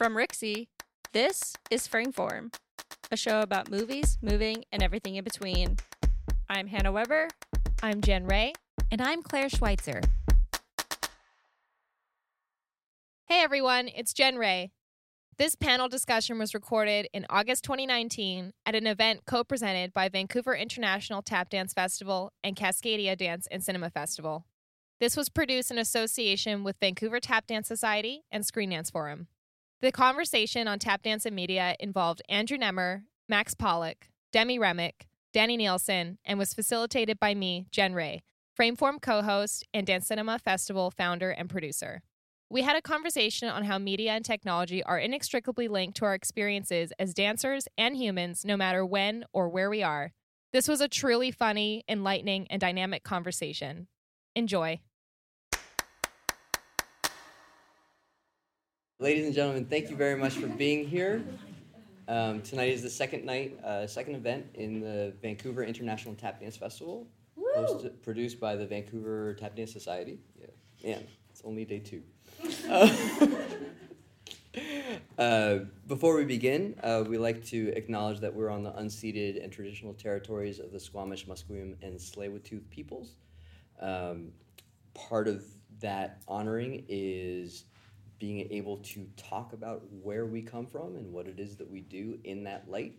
From Rixie, this is Frameform, a show about movies, moving, and everything in between. I'm Hannah Weber. I'm Jen Ray. And I'm Claire Schweitzer. Hey everyone, it's Jen Ray. This panel discussion was recorded in August 2019 at an event co presented by Vancouver International Tap Dance Festival and Cascadia Dance and Cinema Festival. This was produced in association with Vancouver Tap Dance Society and Screen Dance Forum. The conversation on tap dance and media involved Andrew Nemr, Max Pollak, Demi Remick, Danny Nielsen, and was facilitated by me, Jen Ray, Frameform co host and Dance Cinema Festival founder and producer. We had a conversation on how media and technology are inextricably linked to our experiences as dancers and humans, no matter when or where we are. This was a truly funny, enlightening, and dynamic conversation. Enjoy. Ladies and gentlemen, thank you very much for being here. Um, tonight is the second night, uh, second event in the Vancouver International Tap Dance Festival, hosted, produced by the Vancouver Tap Dance Society. Yeah, man, it's only day two. Uh, before we begin, uh, we like to acknowledge that we're on the unceded and traditional territories of the Squamish, Musqueam, and Tsleil-Waututh peoples. Um, part of that honoring is being able to talk about where we come from and what it is that we do in that light.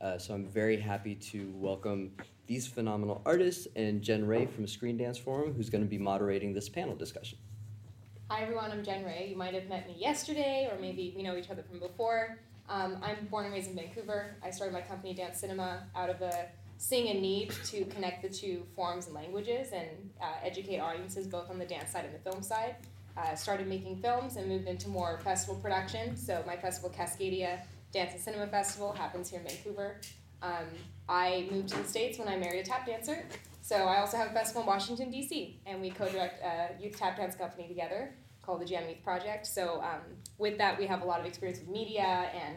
Uh, so I'm very happy to welcome these phenomenal artists and Jen Ray from Screen Dance Forum, who's going to be moderating this panel discussion. Hi everyone, I'm Jen Ray. You might have met me yesterday, or maybe we know each other from before. Um, I'm born and raised in Vancouver. I started my company Dance Cinema out of a seeing a need to connect the two forms and languages and uh, educate audiences both on the dance side and the film side. Uh, started making films and moved into more festival production. So my festival, Cascadia Dance and Cinema Festival, happens here in Vancouver. Um, I moved to the States when I married a tap dancer. So I also have a festival in Washington, D.C., and we co-direct a youth tap dance company together called the Jam Youth Project. So um, with that, we have a lot of experience with media and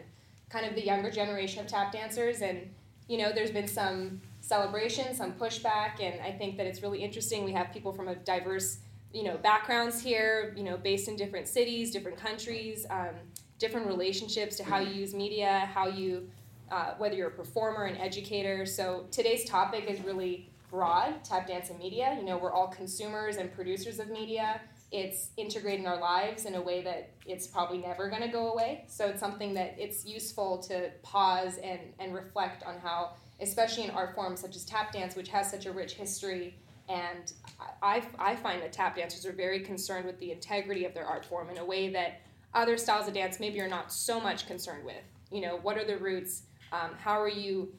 kind of the younger generation of tap dancers. And, you know, there's been some celebration, some pushback, and I think that it's really interesting. We have people from a diverse, you know, backgrounds here, you know, based in different cities, different countries, um, different relationships to how you use media, how you, uh, whether you're a performer, an educator. So today's topic is really broad, tap dance and media. You know, we're all consumers and producers of media. It's integrating our lives in a way that it's probably never going to go away. So it's something that it's useful to pause and, and reflect on how, especially in art forms such as tap dance, which has such a rich history. And I, I find that tap dancers are very concerned with the integrity of their art form in a way that other styles of dance maybe are not so much concerned with. You know, what are the roots? Um, how are you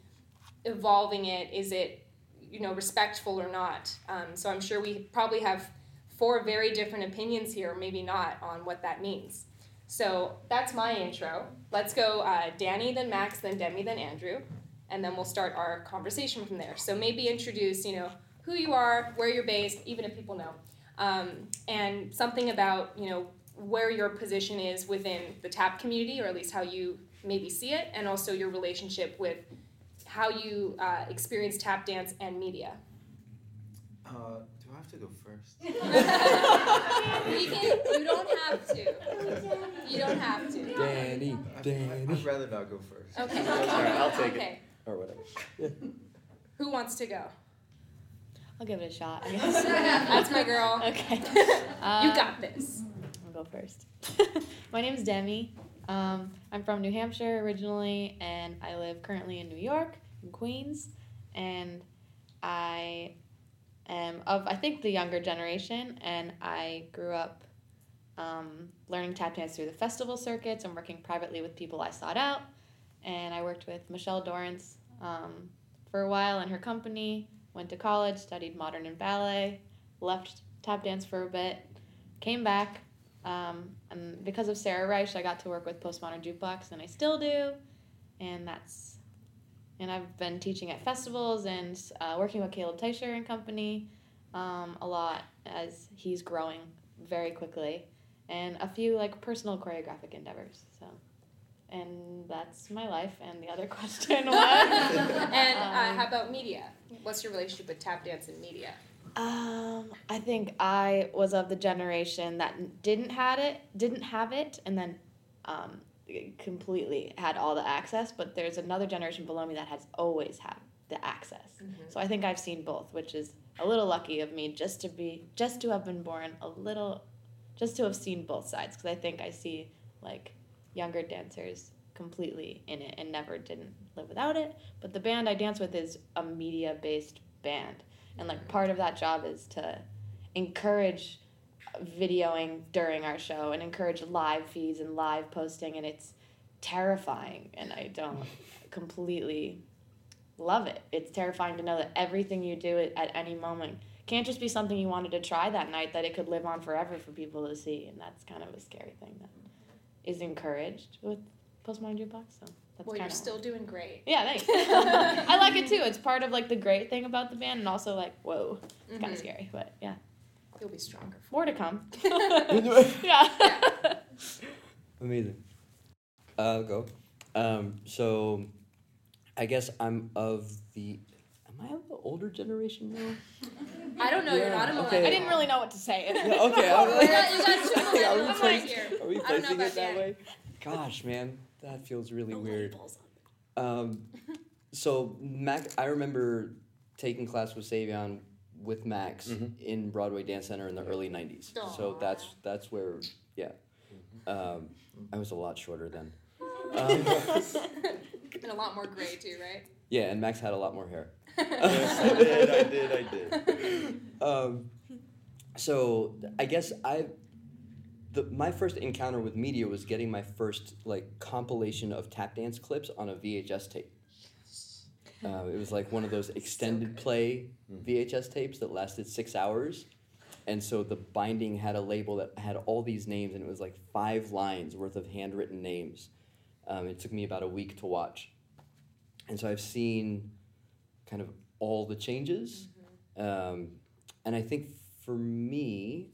evolving it? Is it you know respectful or not. Um, so I'm sure we probably have four very different opinions here, maybe not, on what that means. So that's my intro. Let's go uh, Danny, then Max, then Demi, then Andrew, and then we'll start our conversation from there. So maybe introduce, you know, who you are, where you're based, even if people know, um, and something about, you know, where your position is within the TAP community, or at least how you maybe see it, and also your relationship with how you uh, experience tap dance and media. Uh, do I have to go first? we can, you don't have to. You don't have to. Danny, Danny. I'd rather not go first. Okay. All right, I'll take okay. it. Or whatever. Who wants to go? I'll give it a shot. I guess. That's my girl. okay. you Um, got this. I'll go first. My name's Demi. Um, I'm from New Hampshire originally, and I live currently in New York, in Queens. And I am of, I think, the younger generation, and I grew up um, learning tap dance through the festival circuits and working privately with people I sought out. And I worked with Michelle Dorrance um, for a while in her company, went to college, studied modern and ballet, left tap dance for a bit, came back, um, and because of Sarah Reich, I got to work with Postmodern Jukebox, and I still do. And that's, and I've been teaching at festivals and uh, working with Caleb Teicher and company um, a lot as he's growing very quickly, and a few like personal choreographic endeavors. So, and that's my life. And the other question was, and uh, Um, how about media? What's your relationship with tap dance and media? Um, I think I was of the generation that didn't had it, didn't have it, and then um, completely had all the access, but there's another generation below me that has always had the access. So I think I've seen both, which is a little lucky of me just to be just to have been born a little just to have seen both sides because I think I see like younger dancers completely in it and never didn't live without it. But the band I dance with is a media based band. And like mm-hmm. part of that job is to encourage videoing during our show and encourage live feeds and live posting and it's terrifying and I don't completely love it. It's terrifying to know that everything you do at any moment can't just be something you wanted to try that night that it could live on forever for people to see and that's kind of a scary thing that is encouraged with postmodern jukebox so that's well, you're still doing great. yeah thanks i like it too it's part of like the great thing about the band and also like whoa it's kind Mhm. of scary but yeah You'll be stronger. more to come For yeah Amazing. Uh, I'll go. Um, so, I guess I'm of the. Am I of the older generation now? I don't know. You're not a okay. i didn't really know what to say Yeah, okay, I'm You like, got, you got two are we, millennials place- here. are we I don't know placing about it that that. way? Gosh, man, that feels really weird. Um, so Mac, I remember taking class with Savion with Max Mhm. in Broadway Dance Center in the early '90s. So that's that's where, yeah. Mm-hmm. Um, I was a lot shorter then. Um, and a lot more gray too, right? yeah, and Max had a lot more hair. Yes, I did, I did, I did. Um, so I guess I, the my first encounter with media was getting my first like compilation of tap dance clips on a VHS tape. Uh, it was like one of those extended play VHS tapes that lasted six hours, and so the binding had a label that had all these names, and it was like five lines worth of handwritten names. Um, it took me about a week to watch, and so I've seen kind of all the changes. Um, and I think for me,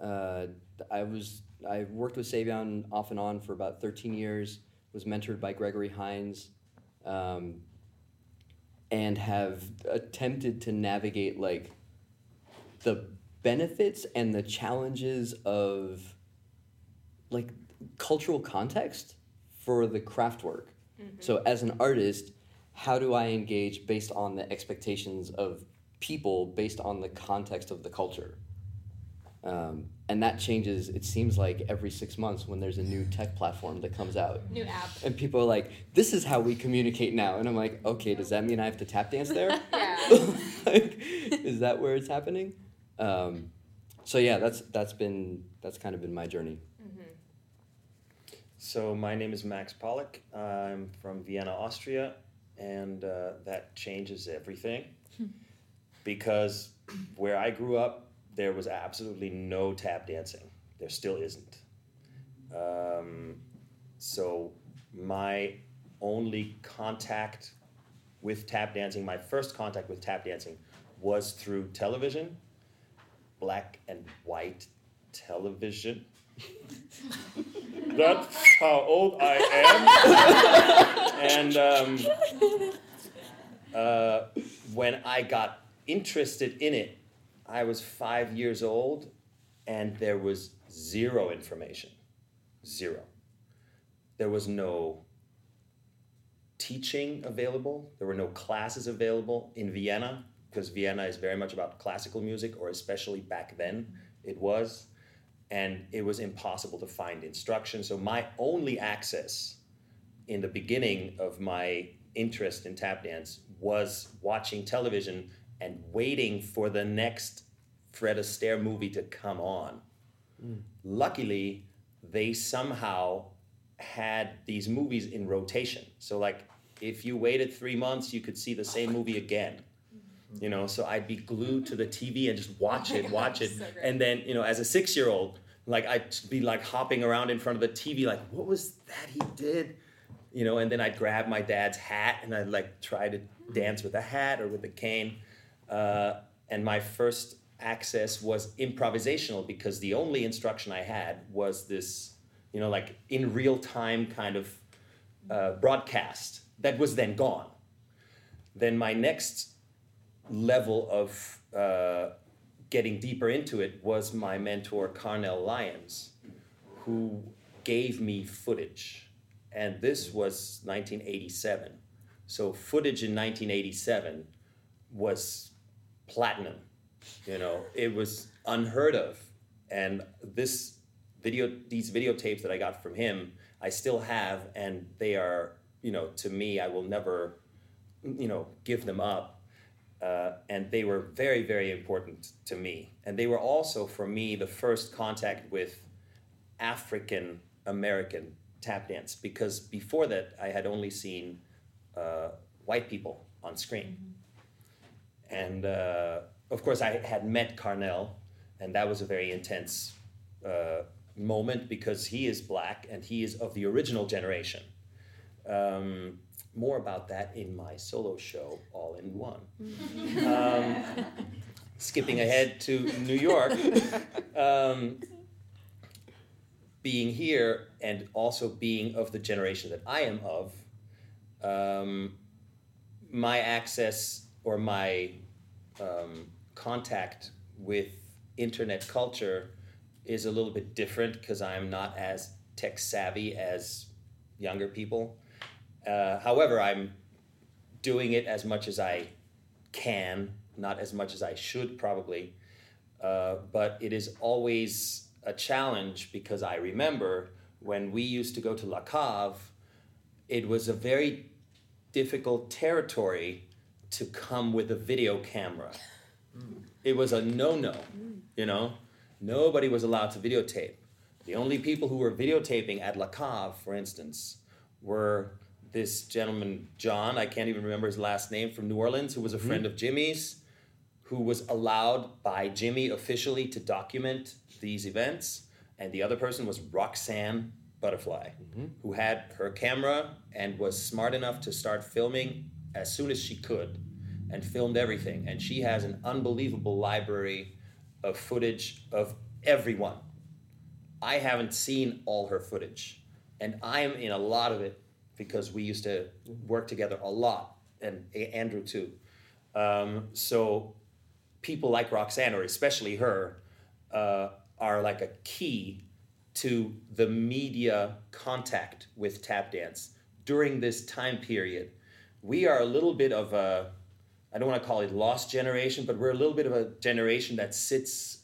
uh, I was I worked with Savion off and on for about 13 years. Was mentored by Gregory Hines, um, and have attempted to navigate like the benefits and the challenges of like cultural context for the craft work. So as an artist, how do I engage based on the expectations of people based on the context of the culture? Um, and that changes, it seems like every six months when there's a new tech platform that comes out. New app. And people are like, this is how we communicate now. And I'm like, okay, does that mean I have to tap dance there? Yeah. like, is that where it's happening? Um, so yeah, that's that's been that's kind of been my journey. So my name is Max Pollak. I'm from Vienna, Austria, and uh, that changes everything because where I grew up, there was absolutely no tap dancing. There still isn't. Um, so my only contact with tap dancing, my first contact with tap dancing, was through television, black and white television. That's how old I am. and um, uh, when I got interested in it, I was five years old, and there was zero information. Zero. There was no teaching available. There were no classes available in Vienna because Vienna is very much about classical music, or especially back then it was. And it was impossible to find instruction. So, my only access in the beginning of my interest in tap dance was watching television and waiting for the next Fred Astaire movie to come on. Hmm. Luckily, they somehow had these movies in rotation. So like if you waited 3 months, you could see the same movie again. You know, so I'd be glued to the TV and just watch Oh it, God, watch it. so and then, you know, as a 6-year-old, like I'd be like hopping around in front of the TV like what was that he did? You know, and then I'd grab my dad's hat and I'd like try to dance with a hat or with a cane. Uh, and my first access was improvisational because the only instruction I had was this, you know, like in real time kind of uh, broadcast that was then gone. Then my next level of uh, getting deeper into it was my mentor, Carnell Lyons, who gave me footage and this was 1987. So footage in 1987 was platinum. You know, it was unheard of. And this video, these videotapes that I got from him, I still have, and they are, you know, to me, I will never, you know, give them up. Uh, and they were very, very important to me. And they were also, for me, the first contact with African American tap dance because before that I had only seen uh, white people on screen. And uh, of course, I had met Carnell, and that was a very intense uh, moment because he is black and he is of the original generation. Um, more about that in my solo show, All in One. Um, skipping ahead to New York. Um, being here and also being of the generation that I am of, um, my access or my um, contact with internet culture is a little bit different because I'm not as tech savvy as younger people. Uh, however, I'm doing it as much as I can, not as much as I should probably. Uh, but it is always a challenge because I remember when we used to go to La Cave, it was a very difficult territory to come with a video camera. It was a no no, you know? Nobody was allowed to videotape. The only people who were videotaping at La Cave, for instance, were this gentleman, John, I can't even remember his last name, from New Orleans, who was a mm-hmm. friend of Jimmy's, who was allowed by Jimmy officially to document these events. And the other person was Roxanne Butterfly, mm-hmm. who had her camera and was smart enough to start filming as soon as she could and filmed everything. And she has an unbelievable library of footage of everyone. I haven't seen all her footage, and I'm in a lot of it because we used to work together a lot, and Andrew too. Um, so people like Roxanne, or especially her, uh, are like a key to the media contact with tap dance during this time period. We are a little bit of a, I don't want to call it lost generation, but we're a little bit of a generation that sits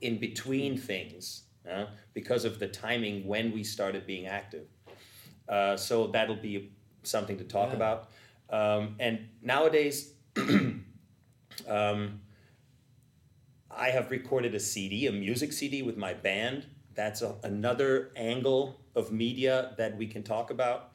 in between things uh, because of the timing when we started being active. Uh, so that'll be something to talk Yeah. about. Um, and nowadays, um, I have recorded a CD, a music CD with my band. That's a, another angle of media that we can talk about.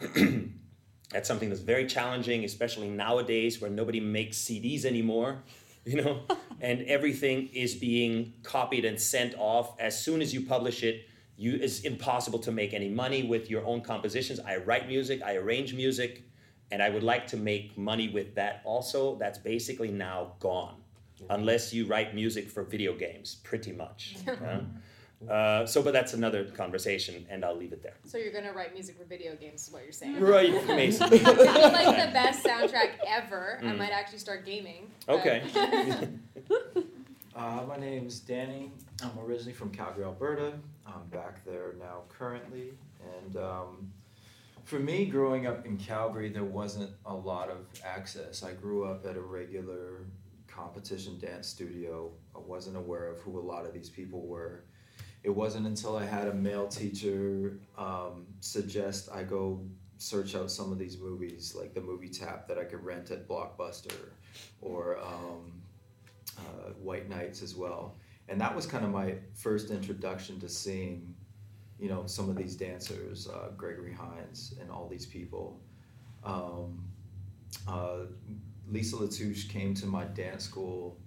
that's something that's very challenging, especially nowadays where nobody makes CDs anymore, you know, and everything is being copied and sent off. As soon as you publish it, you it's impossible to make any money with your own compositions. I write music, I arrange music, and I would like to make money with that also. That's basically now gone, unless you write music for video games, pretty much. yeah? Uh, so, but that's another conversation, and I'll leave it there. So you're gonna write music for video games, is what you're saying. Right, Mason. It'd like the best soundtrack ever. I Mm. might actually start gaming. Okay. Uh, my name's Danny. I'm originally from Calgary, Alberta. I'm back there now currently. And um, for me, growing up in Calgary, there wasn't a lot of access. I grew up at a regular competition dance studio. I wasn't aware of who a lot of these people were. It wasn't until I had a male teacher um, suggest I go search out some of these movies, like the movie Tap that I could rent at Blockbuster or um, uh, White Knights as well. And that was kind of my first introduction to seeing, you know, some of these dancers, uh, Gregory Hines and all these people. Um, uh, Lisa La Touche came to my dance school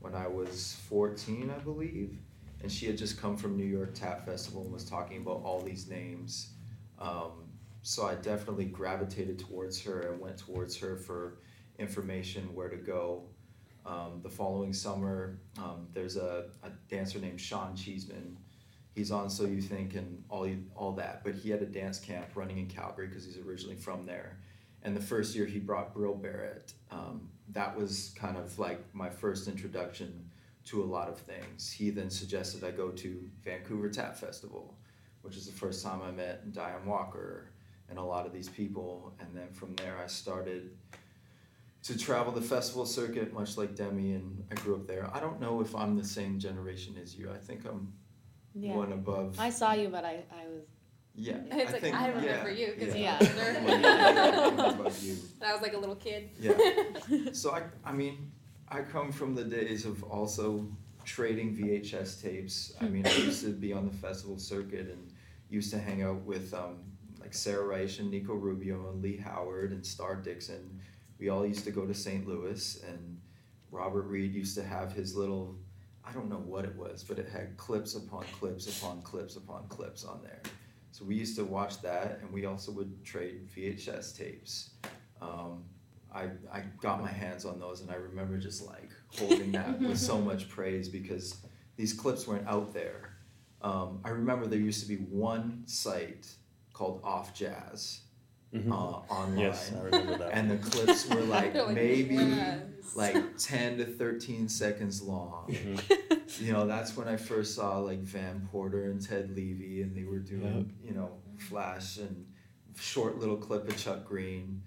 when I was 14, I believe. And she had just come from New York Tap Festival and was talking about all these names. Um, so I definitely gravitated towards her and went towards her for information where to go. Um, the following summer, um, there's a, a dancer named Sean Cheesman. He's on So You Think and all you, all that, but he had a dance camp running in Calgary because he's originally from there. And the first year he brought Brill Barrett. Um, that was kind of like my first introduction to a lot of things. He then suggested I go to Vancouver Tap Festival, which is the first time I met Dianne Walker and a lot of these people. And then from there, I started to travel the festival circuit, much like Demi, and I grew up there. I don't know if I'm the same generation as you. I think I'm Yeah. one above. I saw you, but I, I was. yeah, It's I like, think, I remember yeah, you 'cause yeah. you're older. Yeah, I'm above you. I was like a little kid. Yeah. So I, I mean, I come from the days of also trading VHS tapes. I mean, I used to be on the festival circuit and used to hang out with um, like Sarah Reich and Nico Rubio and Lee Howard and Star Dixon. We all used to go to St. Louis and Robert Reed used to have his little, I don't know what it was, but it had clips upon clips upon clips upon clips on there. So we used to watch that and we also would trade VHS tapes. Um, I, I got my hands on those and I remember just like holding that with so much praise because these clips weren't out there. Um, I remember there used to be one site called Off Jazz Mhm. uh, online. Yes, I remember that. And the clips were like like, maybe "Yes." like 10 to 13 seconds long. Mhm. You know, that's when I first saw like Van Porter and Ted Levy, and they were doing, you know, Flash and short little clip of Chuck Green.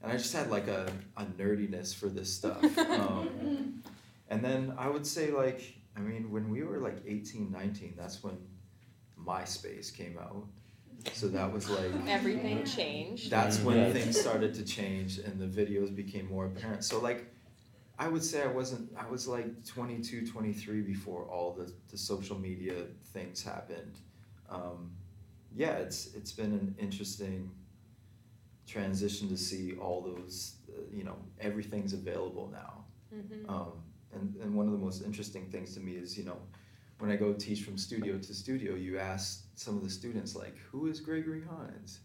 And I just had like a, a nerdiness for this stuff. Um, and then I would say, like, I mean, when we were like 18, 19, that's when MySpace came out. So that was like, Everything changed. that's when Yeah. things started to change and the videos became more apparent. So like I would say I wasn't I was like 22, 23 before all the, the social media things happened. Um, yeah, it's it's been an interesting transition to see all those uh, you know everything's available now. Mhm. Um, and, and one of the most interesting things to me is, you know, when I go teach from studio to studio, you ask some of the students, like, who is Gregory Hines?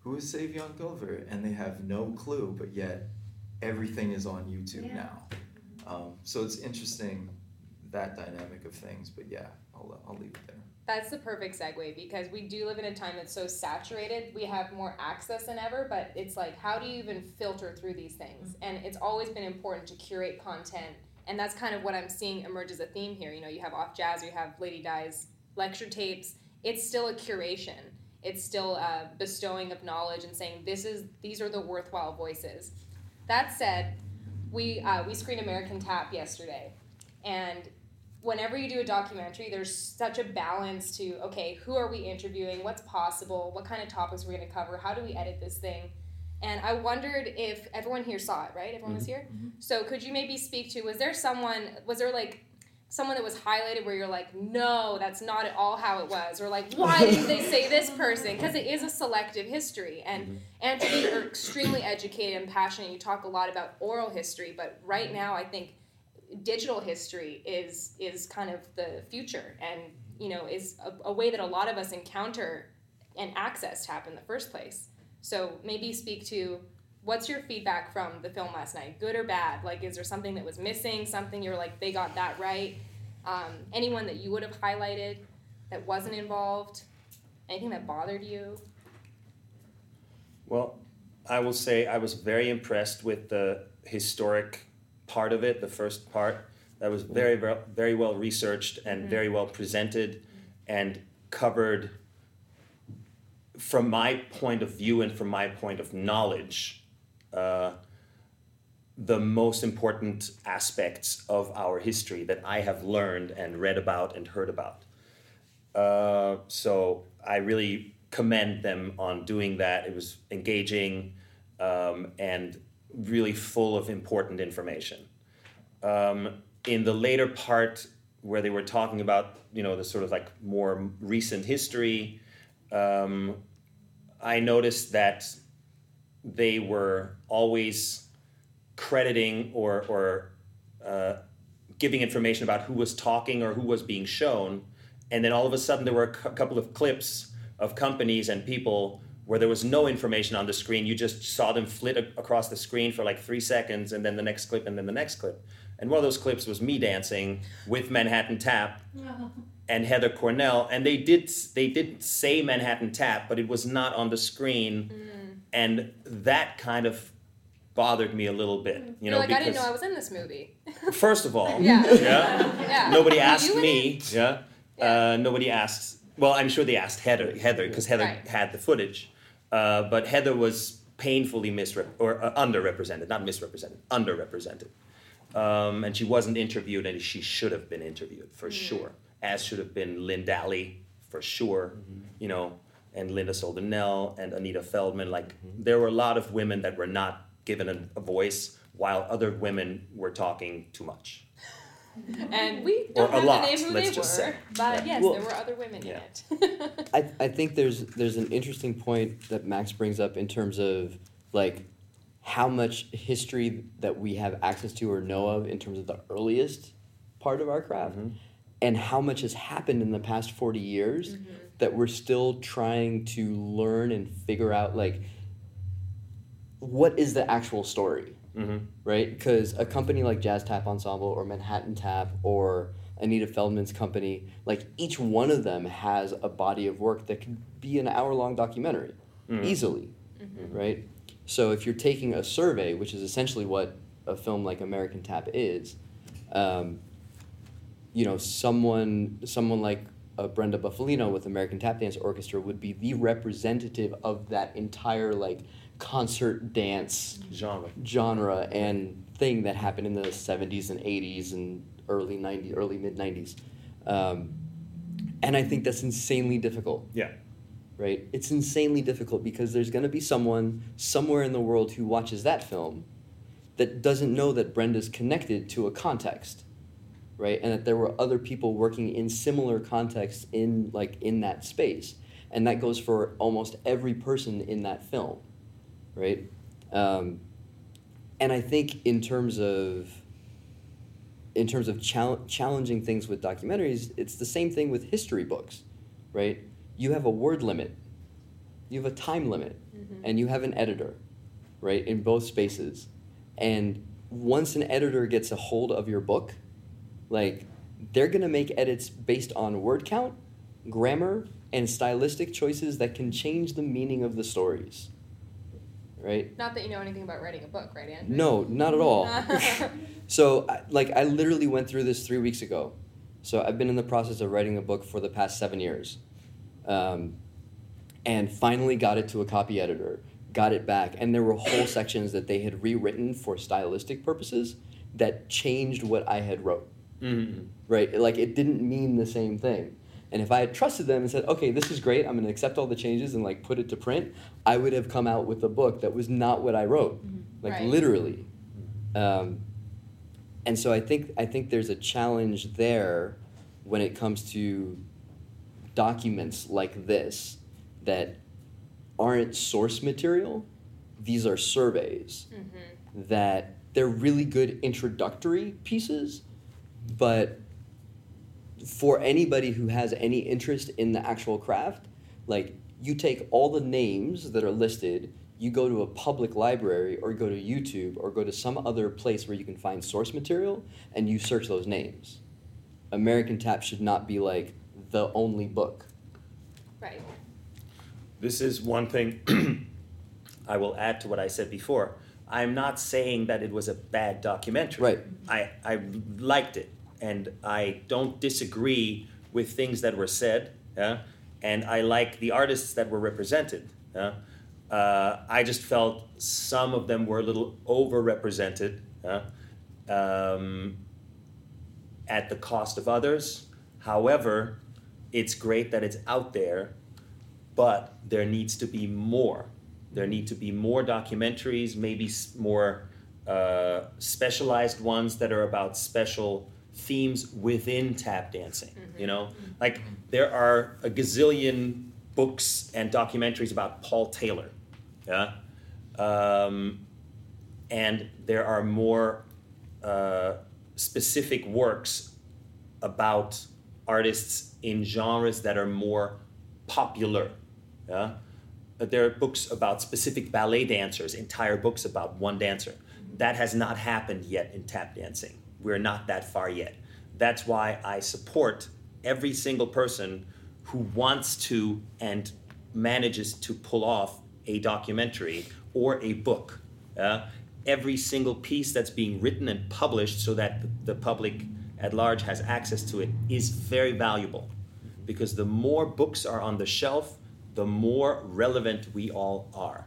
Who is Savion Glover? And they have no clue, but yet everything is on YouTube Yeah. now. Um, so it's interesting that dynamic of things, but yeah, I'll, I'll leave it there. That's the perfect segue because we do live in a time that's so saturated. We have more access than ever, but it's like, how do you even filter through these things? And it's always been important to curate content. And that's kind of what I'm seeing emerge as a theme here. You know, you have Off Jazz, you have Lady Di's lecture tapes. It's still a curation. It's still a bestowing of knowledge and saying this is these are the worthwhile voices. That said, we uh, we screened American Tap yesterday, and whenever you do a documentary, there's such a balance to okay, who are we interviewing? What's possible? What kind of topics we're going to cover? How do we edit this thing? And I wondered if everyone here saw it, right? Everyone was mm-hmm. here. Mm-hmm. So could you maybe speak to? Was there someone? Was there like someone that was highlighted where you're like, no, that's not at all how it was, or like, why did they say this person? Because it is a selective history, and mm-hmm. and to be you're extremely educated and passionate. You talk a lot about oral history, but right now I think digital history is is kind of the future, and you know is a, a way that a lot of us encounter and access tap in the first place. So maybe speak to what's your feedback from the film last night, good or bad? Like, is there something that was missing? Something you're like they got that right? Um, anyone that you would have highlighted that wasn't involved? Anything that bothered you? Well, I will say I was very impressed with the historic part of it, the first part. That was very, very, very well researched and very well presented and covered from my point of view and from my point of knowledge uh, the most important aspects of our history that I have learned and read about and heard about. Uh, so I really commend them on doing that. It was engaging um, and really full of important information. Um, in the later part, where they were talking about, you know, the sort of like more recent history, um, I noticed that they were always crediting or, or uh, giving information about who was talking or who was being shown. And then all of a sudden, there were a cou- couple of clips of companies and people where there was no information on the screen. You just saw them flit a- across the screen for like three seconds, and then the next clip, and then the next clip. And one of those clips was me dancing with Manhattan Tap and Heather Cornell, and they did they did say Manhattan Tap, but it was not on the screen, and that kind of bothered me a little bit. You You're know, like, I didn't know I was in this movie. first of all, Yeah. yeah, yeah. nobody asked me, yeah, Yeah. Uh, nobody asked. Well, I'm sure they asked Heather, Heather, because Heather Right. had the footage. Uh, but Heather was painfully misrep or uh, underrepresented, not misrepresented, underrepresented. Um, and she wasn't interviewed, and she should have been interviewed for sure. As should have been Lynn Dally for sure, mm-hmm. you know, and Linda Sohl-Donnell and Anita Feldman. Like mm-hmm. there were a lot of women that were not given a, a voice, while other women were talking too much. And we don't a have lot, to name who let's they just were, say. but yes, Well- there were other women Yeah. in it. I, I think there's there's an interesting point that Max brings up in terms of like how much history that we have access to or know of in terms of the earliest part of our craft mm-hmm. And how much has happened in the past 40 years that we're still trying to learn and figure out like what is the actual story Mm-hmm. right? Because a company like Jazz Tap Ensemble or Manhattan Tap or Anita Feldman's company, like each one of them has a body of work that could be an hour long documentary easily, right? So if you're taking a survey, which is essentially what a film like American Tap is, um, you know, someone someone like uh, Brenda Bufalino with American Tap Dance Orchestra would be the representative of that entire like concert dance Genre. genre and thing that happened in the 70s and 80s and early 90s early mid 90s um, and i think that's insanely difficult Yeah. right it's insanely difficult because there's going to be someone somewhere in the world who watches that film that doesn't know that brenda's connected to a context right? And that there were other people working in similar contexts in like in that space. And that goes for almost every person in that film right? Um, and i think in terms of in terms of chal- challenging things with documentaries it's the same thing with history books right? You have a word limit. You have a time limit. And you have an editor right in both spaces. And once an editor gets a hold of your book like they're going to make edits based on word count grammar and stylistic choices that can change the meaning of the stories. Right? Not that you know anything about writing a book, right, Andrew? no not at all. So like i literally went through this three weeks ago. So i've been in the process of writing a book for the past seven years. Um, and finally got it to a copy editor got it back and there were whole sections that they had rewritten for stylistic purposes that changed what i had wrote Mm-hmm. right? Like it didn't mean the same thing. And if I had trusted them and said, okay, this is great, I'm going to accept all the changes and like put it to print, I would have come out with a book that was not what I wrote, like Right. literally. Um, and so I think I think there's a challenge there when it comes to documents like this that aren't source material. These are surveys that they're really good introductory pieces, but for anybody who has any interest in the actual craft, like you take all the names that are listed, you go to a public library or go to YouTube or go to some other place where you can find source material and you search those names. American Tap should not be like the only book. Right. This is one thing I will add to what I said before. I'm not saying that it was a bad documentary. Right. I, I liked it, and I don't disagree with things that were said. Yeah? And I like the artists that were represented. Yeah? Uh, I just felt some of them were a little overrepresented yeah? um, at the cost of others. However, it's great that it's out there but there needs to be more. There need to be more documentaries, maybe more uh, specialized ones that are about special themes within tap dancing. You know, like there are a gazillion books and documentaries about Paul Taylor, yeah, um, and there are more uh, specific works about artists in genres that are more popular. Yeah? But there are books about specific ballet dancers, entire books about one dancer. That has not happened yet in tap dancing. We're not that far yet. That's why I support every single person who wants to and manages to pull off a documentary or a book. yeah? every single piece that's being written and published so that the public at large has access to it is very valuable because the more books are on the shelf, the more relevant we all are.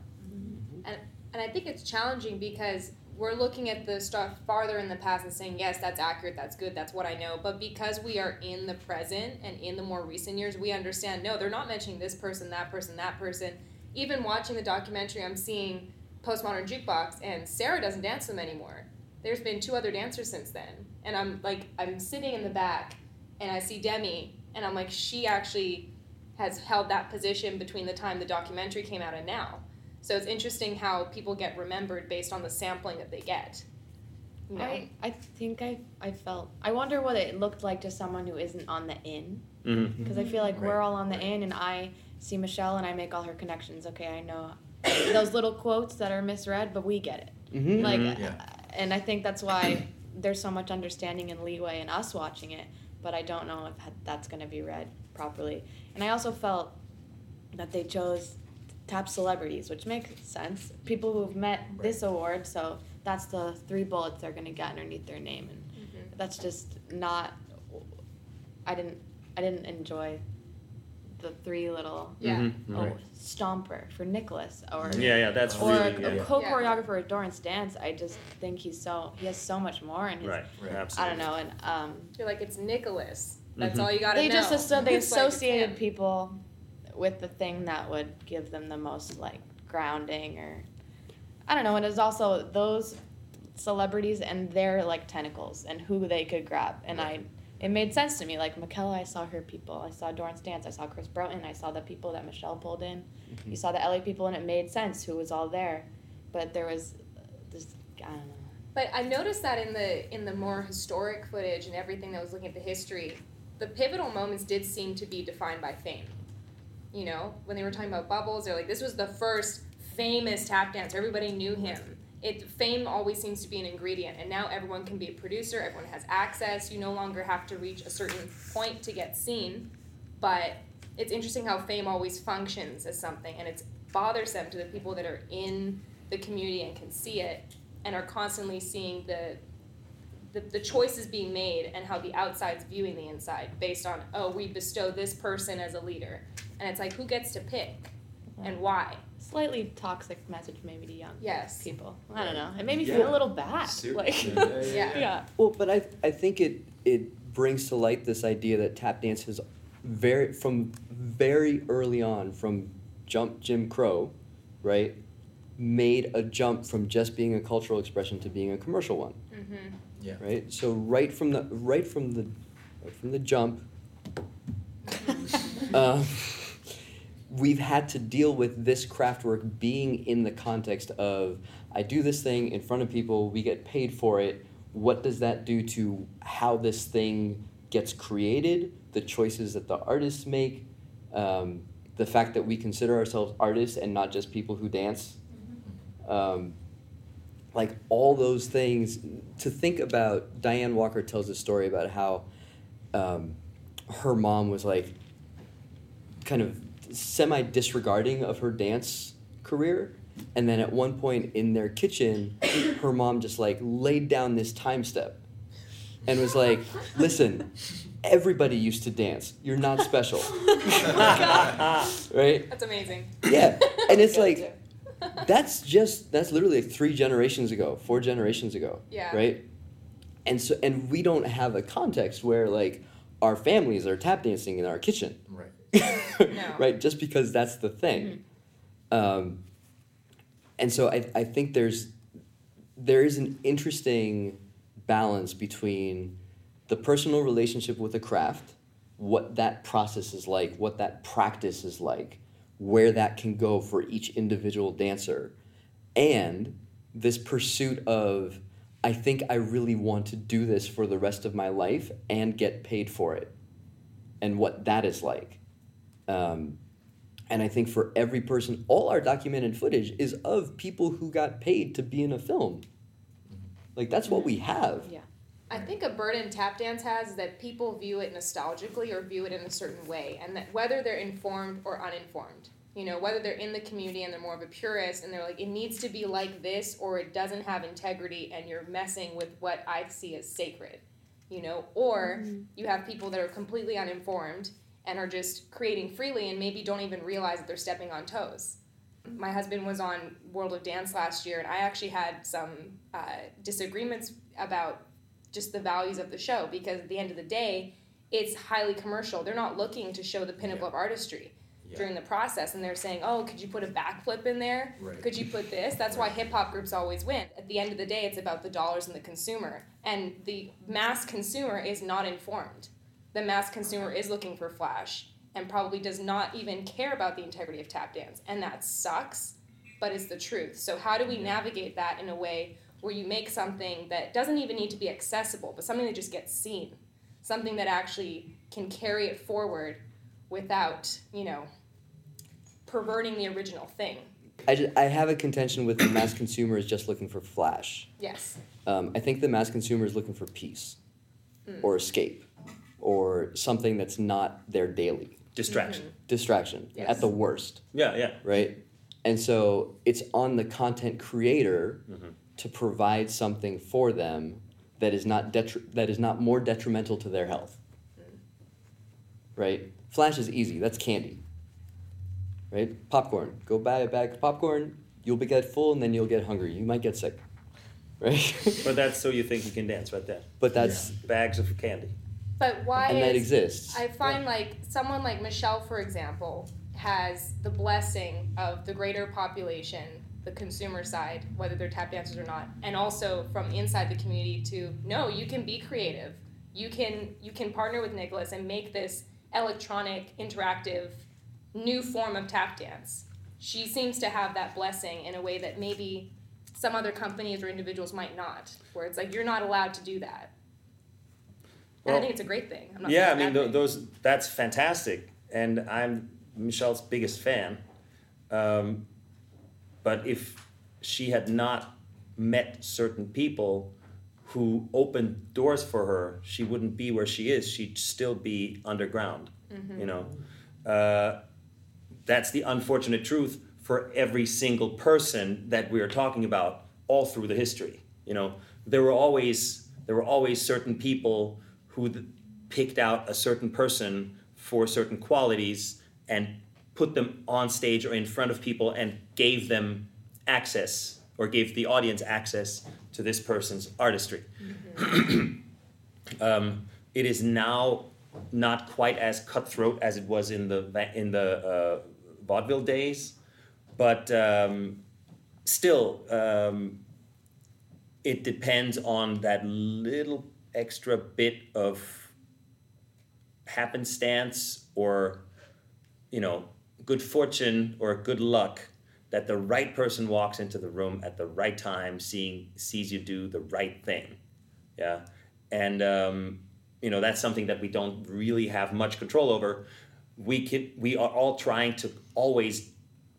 And, And I think it's challenging because we're looking at the stuff farther in the past and saying, yes, that's accurate, that's good, that's what I know. But because we are in the present and in the more recent years, we understand no, they're not mentioning this person, that person, that person. Even watching the documentary, I'm seeing Postmodern Jukebox, and Sarah doesn't dance them anymore. There's been two other dancers since then. And I'm like, I'm sitting in the back and I see Demi, and I'm like, she actually has held that position between the time the documentary came out and now. So it's interesting how people get remembered based on the sampling that they get. You know? I, I think I, I felt I wonder what it looked like to someone who isn't on the in Mm-hmm. because I feel like we're all on the in and I see Michelle and I make all her connections. Okay, I know those little quotes that are misread, but we get it. Mm-hmm. Like, Mhm. Yeah. and I think that's why there's so much understanding and leeway in us watching it. But I don't know if that's going to be read properly. And I also felt that they chose top celebrities, which makes sense. People who've met this award, so that's the three bullets they're going to get underneath their name, and Mhm. that's just not. I didn't. I didn't enjoy the three little Yeah. Mhm. oh, stomper for Nicholas or Yeah, yeah, that's or really a yeah. co-choreographer at Dorrance Dance. I just think he's so he has so much more in his. right, Right. absolutely. I don't know, and um, You're like, it's Nicholas. That's Mhm. all you gotta know. they know. just asso- they It's like, it's associated people with the thing that would give them the most like grounding or I don't know. And it's also those celebrities and their like tentacles and who they could grab, and I. It made sense to me. Like Michaela, I saw her people. I saw Dorrance Dance. I saw Chris Broughton. I saw the people that Michelle pulled in. Mm-hmm. You saw the LA people, and it made sense who was all there. But there was this, I don't know. But I noticed that in the in the more historic footage and everything that was looking at the history, the pivotal moments did seem to be defined by fame. You know, when they were talking about bubbles, they're like, this was the first famous tap dancer. Everybody knew him. It fame always seems to be an ingredient, and now everyone can be a producer. Everyone has access. You no longer have to reach a certain point to get seen. But it's interesting how fame always functions as something, and it's bothersome to the people that are in the community and can see it and are constantly seeing the, the the choices being made and how the outside's viewing the inside based on oh we bestow this person as a leader and it's like who gets to pick and why Slightly toxic message maybe to young yes people. I don't know. It made me Yeah. feel a little bad. Ser- Like, yeah, yeah, yeah, Yeah. yeah. Well, but I I think it it brings to light this idea that tap dance has very from very early on from jump Jim Crow, right, made a jump from just being a cultural expression to being a commercial one, mm-hmm. right? So right from the right from the right from the jump, uh, we've had to deal with this craft work being in the context of I do this thing in front of people, we get paid for it. What does that do to how this thing gets created, the choices that the artists make, um, the fact that we consider ourselves artists and not just people who dance? Um, like all those things to think about dianne walker tells a story about how um, her mom was like kind of semi disregarding of her dance career. And then at one point in their kitchen her mom just like laid down this time step and was like listen everybody used to dance. You're not special. Oh right? That's amazing. Yeah. And it's like that's just that's literally like three generations ago four generations ago Yeah. right? And so and we don't have a context where like our families are tap dancing in our kitchen. Right. No. right just because that's the thing um, and so I, I think there's there is an interesting balance between the personal relationship with the craft what that process is like what that practice is like where that can go for each individual dancer and this pursuit of i think i really want to do this for the rest of my life and get paid for it and what that is like um, and I think for every person, all our documented footage is of people who got paid to be in a film. Like that's what we have. Yeah. I think a burden tap dance has is that people view it nostalgically or view it in a certain way, and that whether they're informed or uninformed, you know, whether they're in the community and they're more of a purist and they're like, it needs to be like this or it doesn't have integrity and you're messing with what I see as sacred, you know, or you have people that are completely uninformed and are just creating freely and maybe don't even realize that they're stepping on toes. My husband was on World of Dance last year, and I actually had some uh, disagreements about just the values of the show because at the end of the day, it's highly commercial. They're not looking to show the pinnacle of artistry Yeah. during the process, and they're saying, "Oh, could you put a backflip in there? Right. Could you put this?" That's why hip hop groups always win. At the end of the day, it's about the dollars and the consumer, and the mass consumer is not informed. The mass consumer is looking for flash and probably does not even care about the integrity of tap dance, and that sucks, but it's the truth. So how do we navigate that in a way where you make something that doesn't even need to be accessible, but something that just gets seen, something that actually can carry it forward without, you know, perverting the original thing. I, ju- I have a contention with the mass consumer is just looking for flash. Yes. Um, I think the mass consumer is looking for peace or escape or something that's not their daily Distraction. distraction Yes. at the worst, Yeah, yeah. right? And so it's on the content creator Mhm. to provide something for them that is not detri- that is not more detrimental to their health. Right? Flash is easy. That's candy. Right? Popcorn. Go buy a bag of popcorn. You'll be get full and then you'll get hungry. You might get sick. Right? But that's so you think you can dance right there. but that's Bags of candy. But why and that is exists. I find like someone like Michelle, for example, has the blessing of the greater population, the consumer side, whether they're tap dancers or not, and also from inside the community to no, you can be creative. You can you can partner with Nicholas and make this electronic, interactive, new form of tap dance. She seems to have that blessing in a way that maybe some other companies or individuals might not, where it's like you're not allowed to do that. And I think it's a great thing. I'm not Yeah, I mean it's a bad th- those that's fantastic, and I'm Michelle's biggest fan. Um, but if she had not met certain people who opened doors for her, she wouldn't be where she is. She'd still be underground. Mm-hmm. You know, uh, that's the unfortunate truth for every single person that we are talking about all through the history. You know, there were always there were always certain people who th- picked out a certain person for certain qualities and put them on stage or in front of people and gave them access or gave the audience access to this person's artistry. um, it is now not quite as cutthroat as it was in the in the uh, vaudeville days, but um, still, um, it depends on that little extra bit of happenstance or you know good fortune or good luck that the right person walks into the room at the right time seeing sees you do the right thing. Yeah? And um, you know that's something that we don't really have much control over. We can we are all trying to always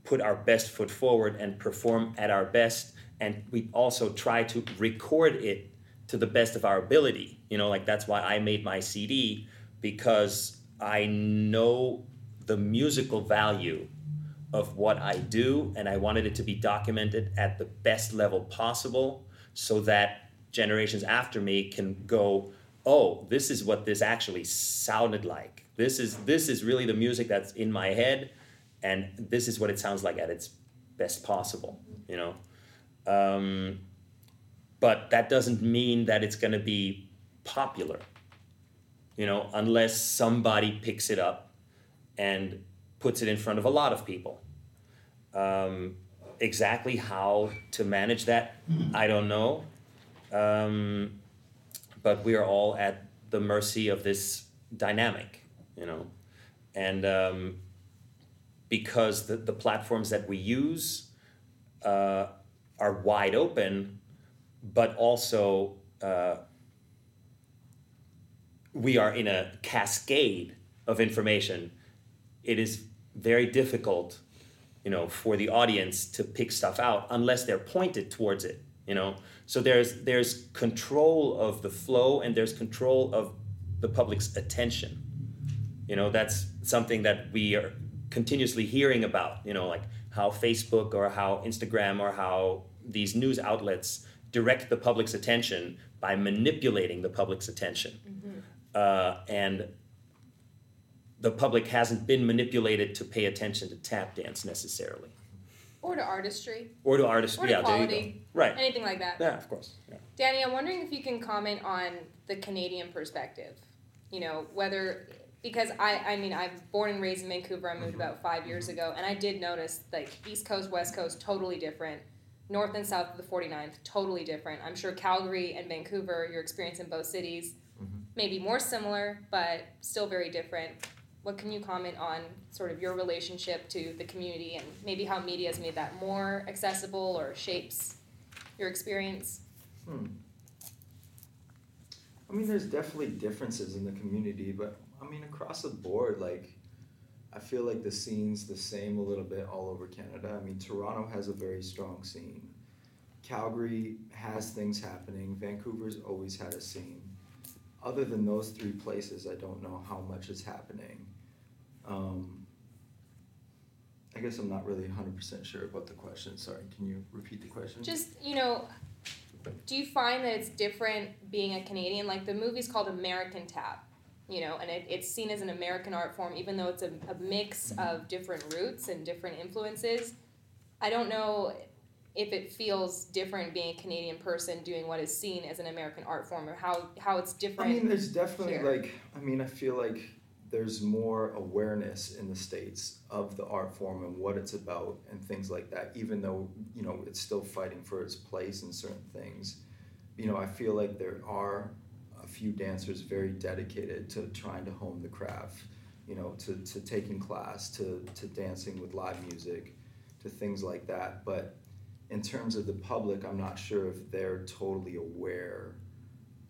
put our best foot forward and perform at our best and we also try to record it to the best of our ability you know like that's why i made my cd because i know the musical value of what i do and i wanted it to be documented at the best level possible so that generations after me can go oh this is what this actually sounded like. This is this is really the music that's in my head and this is what it sounds like at its best possible you know? Um, but that doesn't mean that it's going to be popular you know unless somebody picks it up and puts it in front of a lot of people. Um, exactly how to manage that i don't know. Um, but we are all at the mercy of this dynamic you know? And um, because the, the platforms that we use uh, are wide open, but also uh, we are in a cascade of information. It is very difficult, you know, for the audience to pick stuff out unless they're pointed towards it. You know, so there's there's control of the flow and there's control of the public's attention. You know, that's something that we are continuously hearing about. You know, like how Facebook or how Instagram or how these news outlets direct the public's attention by manipulating the public's attention. Mm-hmm. Uh, and the public hasn't been manipulated to pay attention to tap dance necessarily, Or to artistry, or to artistry. or to yeah, there you go. quality, Right. anything like that. Yeah, of course. Yeah. Danny, I'm wondering if you can comment on the Canadian perspective. You know, whether because I I mean I'm born and raised in Vancouver. I moved mm-hmm. about five years mm-hmm. ago, and I did notice like East Coast, West Coast, totally different. North and south of the 49th, totally different. I'm sure Calgary and Vancouver, your experience in both cities, Mhm. maybe more similar, but still very different. What can you comment on sort of your relationship to the community and maybe how media has made that more accessible or shapes your experience? Hmm. I mean, there's definitely differences in the community, but I mean, across the board, like, I feel like the scene's the same a little bit all over Canada. I mean, Toronto has a very strong scene. Calgary has things happening. Vancouver's always had a scene. Other than those three places, I don't know how much is happening. Um, I guess I'm not really 100% sure about the question. Sorry, can you repeat the question? Just, you know, do you find that it's different being a Canadian? Like the movie's called American Tap, you know, and it, it's seen as an American art form, even though it's a, a mix of different roots and different influences. I don't know if it feels different being a Canadian person doing what is seen as an American art form or how, how it's different. I mean, there's definitely here. like, I mean, I feel like there's more awareness in the states of the art form and what it's about and things like that. Even though you know it's still fighting for its place in certain things, you know, I feel like there are few dancers very dedicated to trying to hone the craft. You know, to, to taking class, to to dancing with live music, to things like that. But in terms of the public, I'm not sure if they're totally aware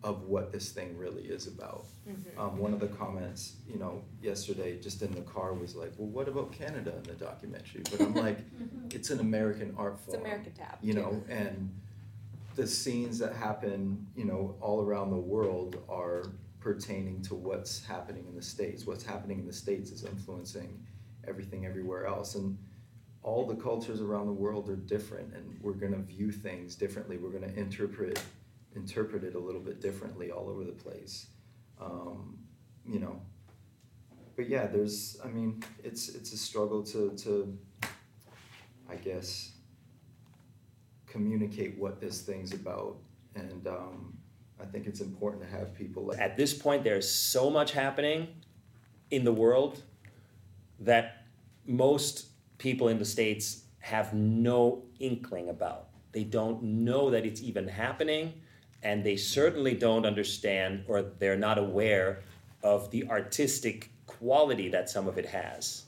of what this thing really is about. Mhm. Um, one of the comments, you know, yesterday just in the car was like, "Well, what about Canada in the documentary?" But I'm like, it's an American art form." it's American Tap. you know, and the scenes that happen, you know, all around the world are pertaining to what's happening in the states. What's happening in the states is influencing everything everywhere else, and all the cultures around the world are different, and we're gonna view things differently. We're gonna interpret interpret it a little bit differently all over the place. Um, you know. But yeah, there's I mean, it's it's a struggle to to I guess communicate what this thing's about. And um, I think it's important to have people like At this point, there's so much happening in the world that most people in the States have no inkling about. They don't know that it's even happening, and they certainly don't understand or they're not aware of the artistic quality that some of it has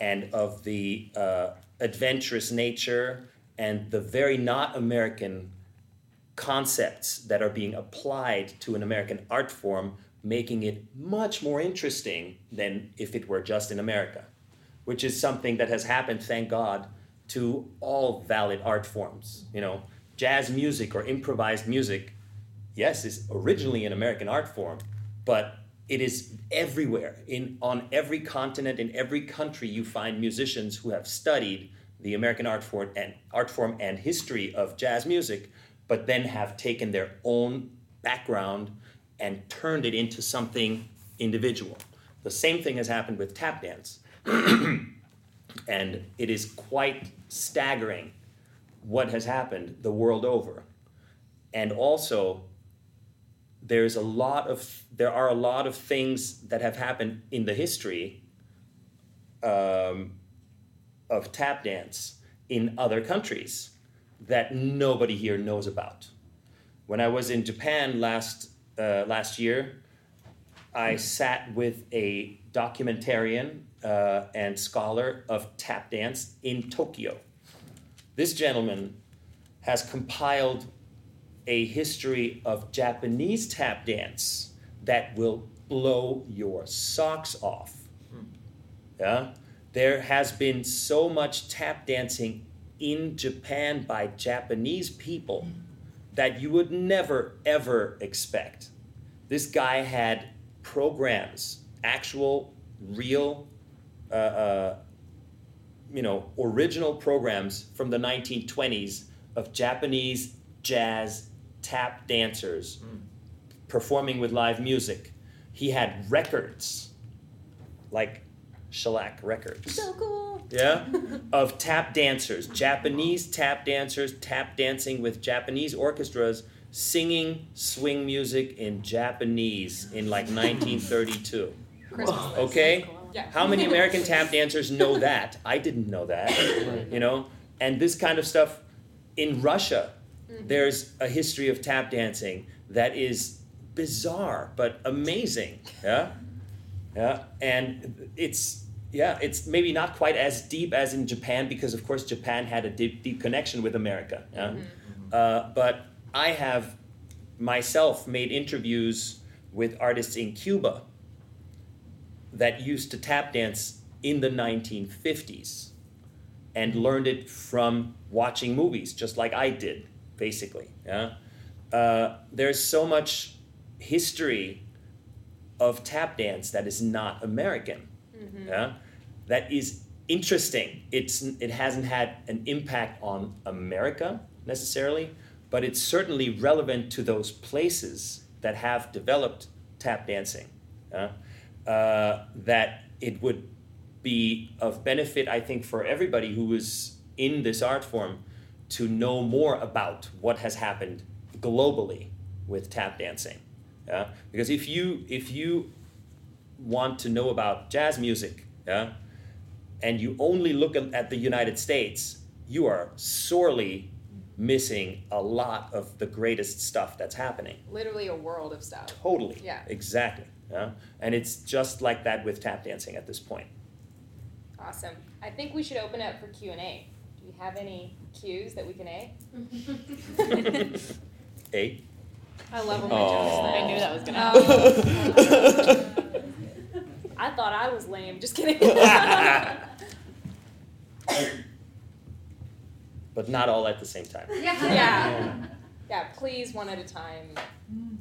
and of the uh, adventurous nature and the very not American concepts that are being applied to an American art form, making it much more interesting than if it were just in America, which is something that has happened, thank God, to all valid art forms. You know, jazz music or improvised music, yes, is originally an American art form, but it is everywhere in on every continent in every country you find musicians who have studied the American art form and art form and history of jazz music but then have taken their own background and turned it into something individual. The same thing has happened with tap dance. and it is quite staggering what has happened the world over. And also, there's a lot of there are a lot of things that have happened in the history um, of tap dance in other countries that nobody here knows about. When I was in Japan last uh, last year, I sat with a documentarian uh, and scholar of tap dance in Tokyo. This gentleman has compiled a history of Japanese tap dance that will blow your socks off. Yeah? There has been so much tap dancing in Japan by Japanese people that you would never ever expect. This guy had programs, actual, real, uh, uh, you know, original programs from the 1920s of Japanese jazz tap dancers performing with live music. He had records like shellac records. So cool. Yeah? of tap dancers, Japanese tap dancers tap dancing with Japanese orchestras singing swing music in Japanese in like 1932. Christmas. Oh, okay? Yeah. How many American tap dancers know that? I didn't know that. You know? And this kind of stuff in Russia, mm-hmm. there's a history of tap dancing that is bizarre but amazing. Yeah? Yeah. And it's yeah, it's maybe not quite as deep as in Japan because of course Japan had a deep deep connection with America. Yeah? Uh, but I have myself made interviews with artists in Cuba that used to tap dance in the 1950s and learned it from watching movies, just like I did, basically. Yeah? Uh, there's so much history of tap dance that is not American. Yeah? That is interesting. It's, it hasn't had an impact on America necessarily, but it's certainly relevant to those places that have developed tap dancing. yeah? Uh, that it would be of benefit, I think, for everybody who is in this art form to know more about what has happened globally with tap dancing. Yeah? Because if you if you want to know about jazz music, yeah, and you only look at at the United States, you are sorely missing a lot of the greatest stuff that's happening. Literally a world of stuff. Totally. Yeah. Exactly. Yeah. And it's just like that with tap dancing at this point. Awesome. I think we should open up for Q and A. Do we have any cues that we can A? A. I love when my Aw. jokes. I knew that was gonna oh. happen. I thought I was lame. Just kidding. but not all at the same time. Yeah. Yeah. Yeah. Please, one at a time. Hmm.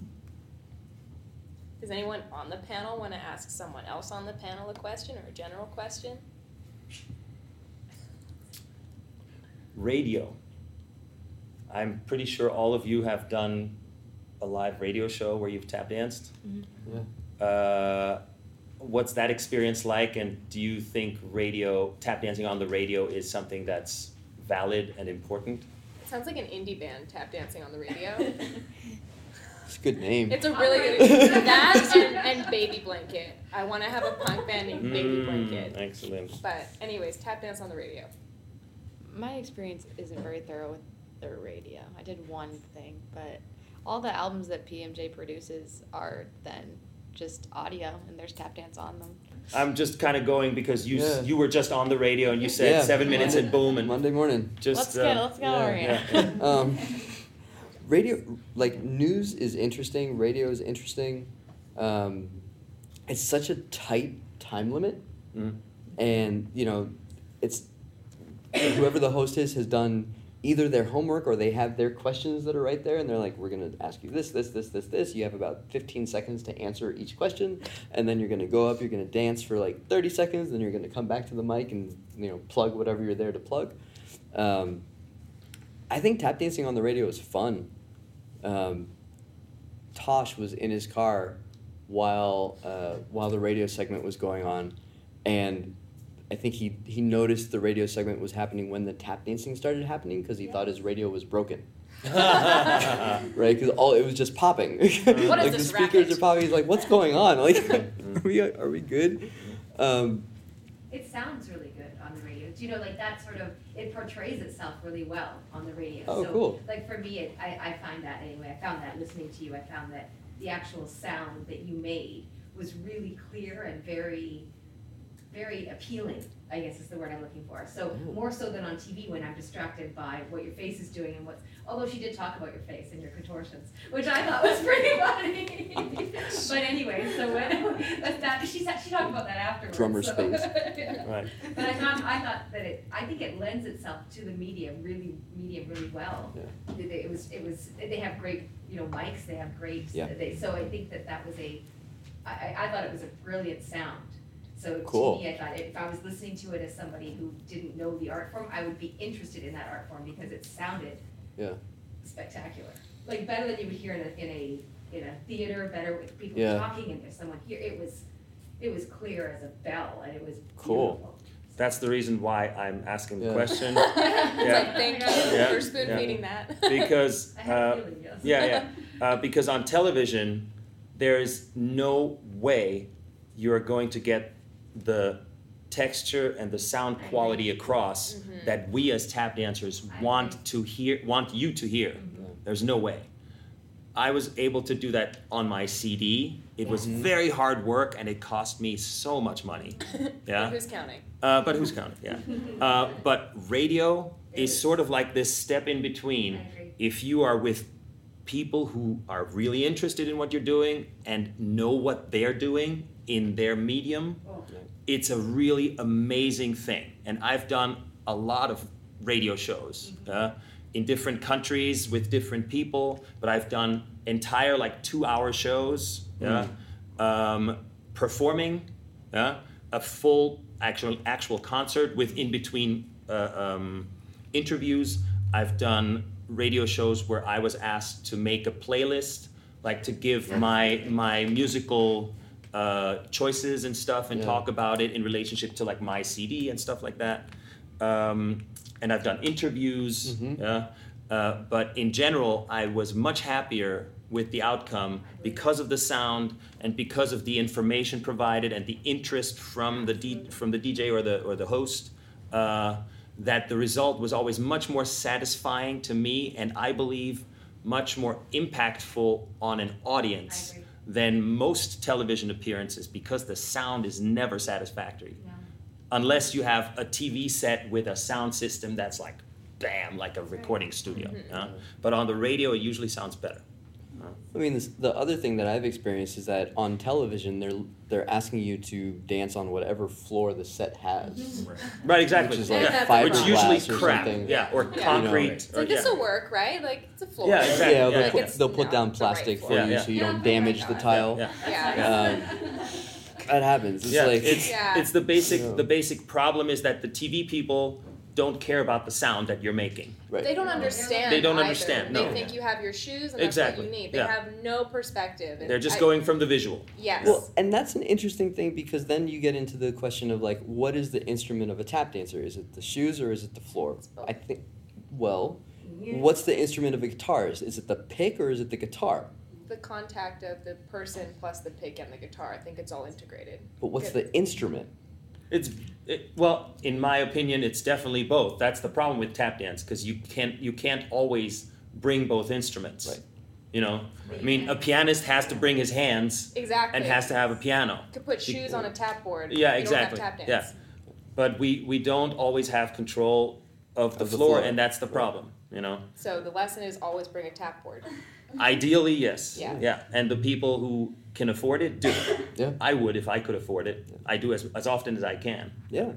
Does anyone on the panel want to ask someone else on the panel a question or a general question? Radio. I'm pretty sure all of you have done a live radio show where you've tap danced. Uh, what's that experience like? And do you think radio tap dancing on the radio is something that's valid and important? It sounds like an indie band tap dancing on the radio. It's a good name. It's a really good name. that and, and Baby Blanket. I want to have a punk band named Baby Mm, Blanket. excellent. But anyways, tap dance on the radio. My experience isn't very thorough with the radio. I did one thing, but all the albums that PMJ produces are then just audio, and there's tap dance on them. I'm just kind of going because you Yeah. you were just on the radio and you said Yeah, seven minutes Monday- and boom and Monday morning. just let's uh, get let's go yeah, over yeah. um, radio, like news is interesting. Radio is interesting. Um, it's such a tight time limit, Mm. and you know, it's whoever the host is has done either their homework or they have their questions that are right there, and they're like, "We're gonna ask you this, this, this, this, this. You have about fifteen seconds to answer each question, and then you're gonna go up. You're gonna dance for like thirty seconds, then you're gonna come back to the mic and you know plug whatever you're there to plug." Um, I think tap dancing on the radio is fun. Um, Tosh was in his car while uh, while the radio segment was going on, and I think he he noticed the radio segment was happening when the tap dancing started happening because he thought his radio was broken. right? Because all it was just popping. like the this speakers racket? are popping. He's like, "What's going on? Like, are we are we good?" Um, It sounds really good on the radio. Do you know, like that sort of, it portrays itself really well on the radio. Oh, so, cool. Like for me, it, I, I find that anyway. I found that listening to you, I found that the actual sound that you made was really clear and very, very appealing, I guess is the word I'm looking for. So Ooh. more so than on TV when I'm distracted by what your face is doing and what's, although she did talk about your face and your contortions, which I thought was pretty funny. but anyway, so when, that's that, she said, she talked about that afterwards. Drummer's so- face. right. but I thought, I thought that it, I think it lends itself to the medium really, medium really well. Yeah. It, it was, it was, they have great, you know, mics, they have great, Yeah. they, so I think that that was a, I, I, I thought it was a brilliant sound. So Cool. to me, I thought if I was listening to it as somebody who didn't know the art form, I would be interested in that art form because it sounded Yeah. spectacular. Like better than you would hear in a, in a, in a theater, better with people Yeah. talking and there's someone here, it was, it was clear as a bell, and it was Cool. beautiful. That's the reason why I'm asking the Yeah. question. Yeah. like, thank you Yeah. for spoon Yeah. feeding that. because I had uh, feeling, yes. yeah, yeah. Uh, because on television, there is no way you're going to get the texture and the sound quality across Mhm. that we as tap dancers want to hear, want you to hear. Mhm. There's no way. I was able to do that on my CD. It was very hard work and it cost me so much money. Yeah. Who's counting? Uh, but who's counting? Yeah. Uh, but radio is sort of like this step in between. If you are with people who are really interested in what you're doing and know what they're doing in their medium. It's a really amazing thing. And I've done a lot of radio shows uh, in different countries with different people, but I've done entire like two hour shows, yeah, um, performing, yeah, a full actual actual concert with in between uh, um, interviews. I've done radio shows where I was asked to make a playlist, like to give my my musical uh, choices and stuff, and Yeah. talk about it in relationship to like my CD and stuff like that. Um, and I've done interviews. Mhm. Yeah, uh, but in general, I was much happier with the outcome because of the sound and because of the information provided and the interest from the D, from the DJ or the or the host. Uh, that the result was always much more satisfying to me, and I believe much more impactful on an audience. Than most television appearances because the sound is never satisfactory No. unless you have a TV set with a sound system that's like, bam, like a recording studio. Mm-hmm. yeah? But on the radio, it usually sounds better. I mean, this, the other thing that I've experienced is that on television, they're they're asking you to dance on whatever floor the set has, Right, exactly. which is like that's Which Which is usually fiberglass or crap. something. Yeah, or Yeah. concrete. You know. It's like yeah. this will work, right? Like it's a floor. Yeah, exactly. Yeah, Yeah, they'll, like put, they'll put know, down plastic right for. Yeah, you yeah. so you Yeah, don't damage the God. tile. Yeah. Yeah. Um, that happens. It's yeah, like it's Yeah. it's the basic Yeah. the basic problem is that the TV people don't care about the sound that you're making. right. They don't understand. They don't either. understand, They no. think you have your shoes and Exactly, that's what you need. They yeah. have no perspective. They're just I- going from the visual. Yes. Well, and that's an interesting thing because then you get into the question of like, what is the instrument of a tap dancer? Is it the shoes or is it the floor? I think. Well, Yeah. what's the instrument of a guitarist? Is, is it the pick or is it the guitar? the contact of the person plus the pick and the guitar. I think it's all integrated. But what's Good. the instrument? It's it, well, in my opinion, it's definitely both. That's the problem with tap dance because you can't you can't always bring both instruments. Right. You know, I mean, a pianist has to bring his hands Exactly. and has to have a piano. Could put shoes on a tap board. Yeah, exactly. Don't have tap Yeah. But we we don't always have control of the, Of the floor, floor. and that's the Right. problem. You know, So the lesson is always bring a tap board. ideally, yes. Yeah. Yeah, and the people who can afford it do. it. Yeah. I would if I could afford it. I do as as often as I can. Yeah.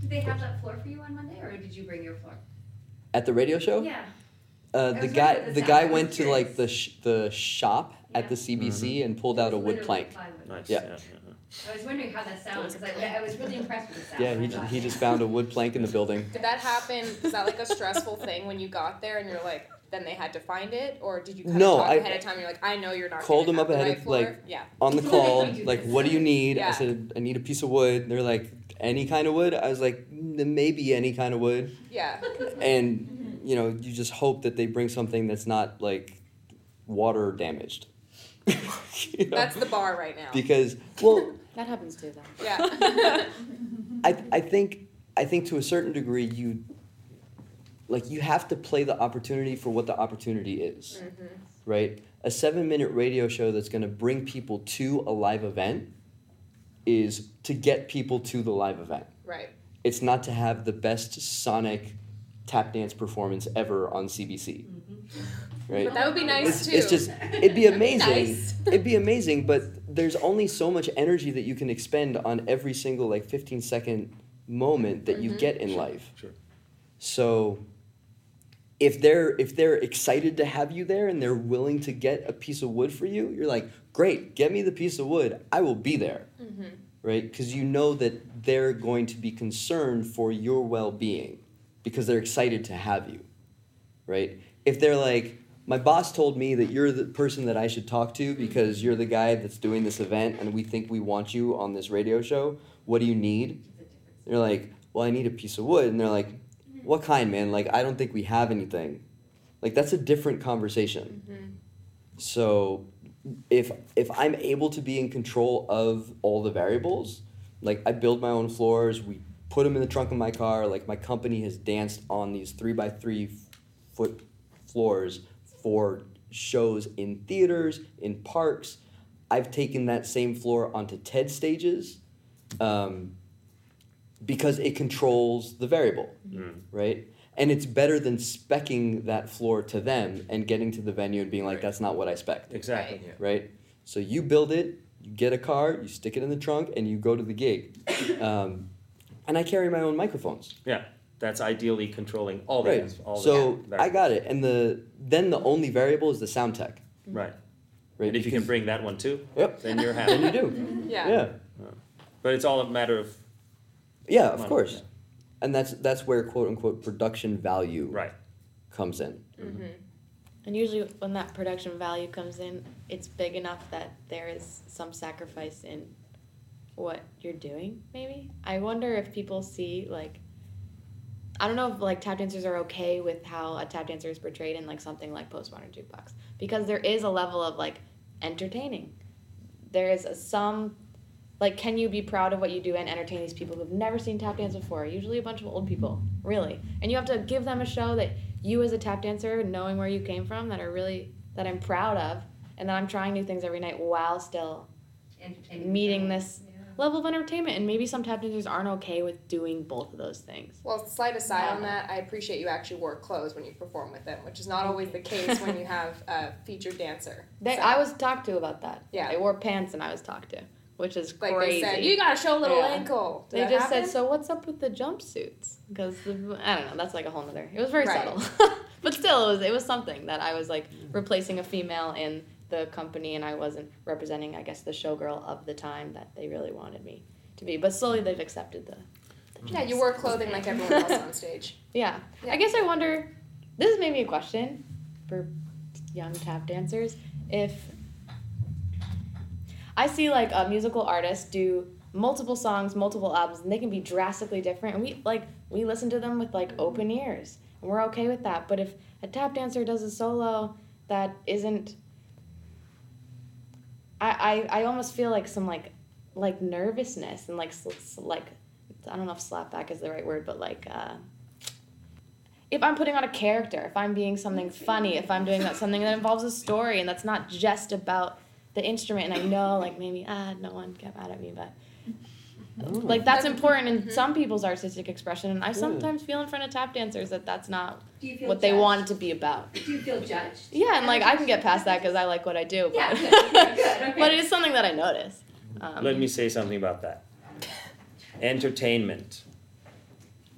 Did they have that floor for you on Monday, or did you bring your floor? At the radio show, Yeah. uh, the guy the the guy went to like the sh- the shop at the CBC and pulled out a wood plank. Nice. Yeah. yeah, yeah. I was wondering how that sounds because I, I was really impressed with the sound. Yeah, he, thought, he just found a wood plank in the building. Did that happen? Was that like a stressful thing when you got there and you're like, then they had to find it, or did you kind No, of talk I- ahead of time? You're like, I know you're not. Called them have up the ahead right of, floor. like, yeah. On the call, like, what do you need? I said, I need a piece of wood. They're like, any kind of wood? I was like, "Mm, maybe any kind of wood. Yeah. And, you know, you just hope that they bring something that's not like water damaged. You know? That's the bar right now. because, well, That happens too, though. Yeah. I, I think I think to a certain degree you like you have to play the opportunity for what the opportunity is Mhm. right a seven minute radio show that's going to bring people to a live event is to get people to the live event Right. it's not to have the best sonic tap dance performance ever on cbc right That would be nice it's, too. it's just it'd be amazing Nice. it'd be amazing but there's only so much energy that you can expend on every single like 15 second moment that you Mhm. get in life Sure. so if they're if they're excited to have you there and they're willing to get a piece of wood for you you're like great get me the piece of wood i will be there hmm right because you know that they're going to be concerned for your well-being because they're excited to have you right if they're like my boss told me that you're the person that I should talk to because you're the guy that's doing this event and we think we want you on this radio show. What do you need? They're like, well, I need a piece of wood. And they're like, what kind, man? Like, I don't think we have anything. Like, that's a different conversation. So, if if I'm able to be in control of all the variables, like I build my own floors, we put them in the trunk of my car. Like my company has danced on these three by three foot floors for shows in theaters, in parks. I've taken that same floor onto TED stages um, because it controls the variable, right? And it's better than specking that floor to them and getting to the venue and being like, Right. that's not what I spec Exactly. Yeah. right? So you build it, you get a car, you stick it in the trunk, and you go to the gig. Um, and I carry my own microphones. Yeah, that's ideally controlling all the Right. all the So I got it. And the then the only variable is the sound tech. right. Right. And if you can bring that one too, Yep. then you're Then happy. you do. Yeah. Yeah. but it's all a matter of Yeah, of Money, course. yeah. And that's that's where quote unquote production value right. comes in. Mm-hmm. And usually, when that production value comes in, it's big enough that there is some sacrifice in what you're doing. Maybe I wonder if people see like, I don't know if like tap dancers are okay with how a tap dancer is portrayed in like something like Postmodern Jukebox because there is a level of like entertaining. There is a, some like, can you be proud of what you do and entertain these people who've never seen tap dance before? Usually, a bunch of old people, really, and you have to give them a show that you as a tap dancer knowing where you came from that are really that i'm proud of and that i'm trying new things every night while still Entertainment. Meeting this- Yeah. level of entertainment and maybe some tap dancers aren't okay with doing both of those things Well, slight aside on that, I appreciate you actually wore clothes when you perform with them, which is not always the case when you have a featured dancer. they, So, i was talked to about that Yeah. i wore pants and i was talked to which is like crazy they said, you gotta show a little Yeah. ankle. Did They just happen? said, "So what's up with the jumpsuits?" Because I don't know. That's like a whole nother. It was very Right. subtle, but still, it was it was something that I was like replacing a female in the company, and I wasn't representing, I guess, the showgirl of the time that they really wanted me to be. But slowly, they've accepted the. the Yeah, you wore clothing like everyone else on stage. Yeah. Yeah. I guess I wonder. This is maybe a question for young tap dancers. If I see like a musical artist do multiple songs, multiple albums, and they can be drastically different, and we like we listen to them with like open ears, and we're okay with that. But if a tap dancer does a solo that isn't, I I, I almost feel like some like like nervousness and like like I don't know if slapback is the right word, but like. Uh, if I'm putting on a character, if I'm being something funny, if I'm doing that something that involves a story and that's not just about the instrument, and I know like maybe ah no one get mad at me, but like that's important in some people's artistic expression, and I sometimes feel in front of tap dancers that that's not Do you feel what they judged? want it to be about. Do you feel judged? Yeah, and like I can get past that because I like what I do, Yeah, but good, good, good, okay. but it is something that I notice. Um, Let me say something about that. Entertainment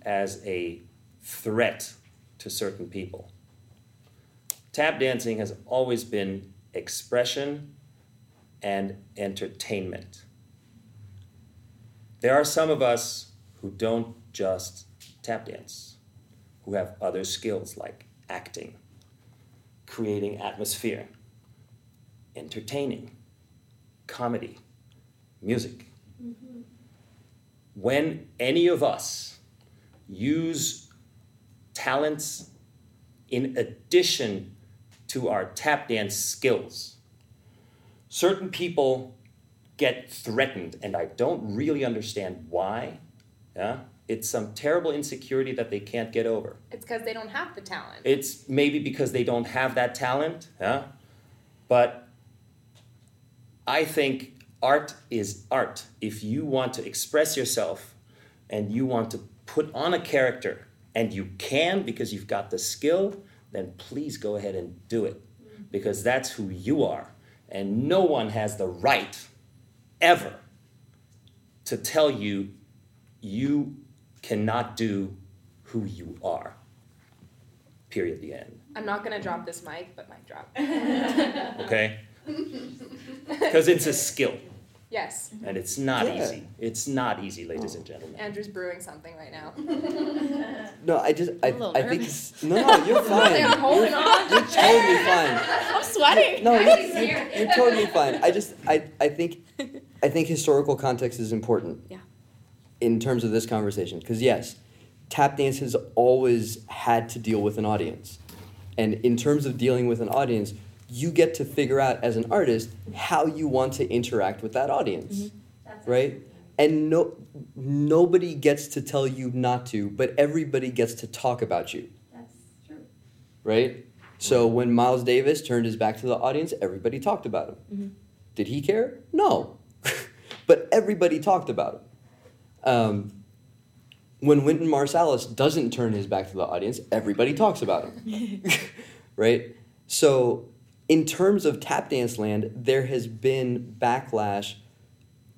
as a threat to certain people. Tap dancing has always been expression and entertainment. There are some of us who don't just tap dance, who have other skills like acting, creating atmosphere, entertaining, comedy, music. Mm-hmm. When any of us use talents in addition to our tap dance skills, certain people get threatened, and I don't really understand why. Yeah? It's some terrible insecurity that they can't get over. It's because they don't have the talent. It's maybe because they don't have that talent, yeah? But I think art is art. If you want to express yourself and you want to put on a character and you can because you've got the skill, then please go ahead and do it mm. because that's who you are. And no one has the right ever to tell you you cannot do who you are. Period. The end. I'm not gonna drop this mic, but mic drop. Okay? Because it's a skill. Yes. And it's not Yeah. easy. It's not easy, ladies and gentlemen. Andrew's brewing something right now. No, I just I, I'm a little I think no no you're fine. I'm holding you're, on. you're totally fine. I'm sweating. No, you're, just you're, you're totally fine. I just I, I think I think historical context is important. Yeah. In terms of this conversation, because yes, tap dance has always had to deal with an audience, and in terms of dealing with an audience, you get to figure out as an artist how you want to interact with that audience, mm-hmm. That's right? And no, nobody gets to tell you not to, but everybody gets to talk about you That's true. right? So when Miles Davis turned his back to the audience, everybody talked about him. Mhm. Did he care? No. but everybody talked about him. Um, when Wynton Marsalis doesn't turn his back to the audience, everybody talks about him. right? So, in terms of tap dance land, there has been backlash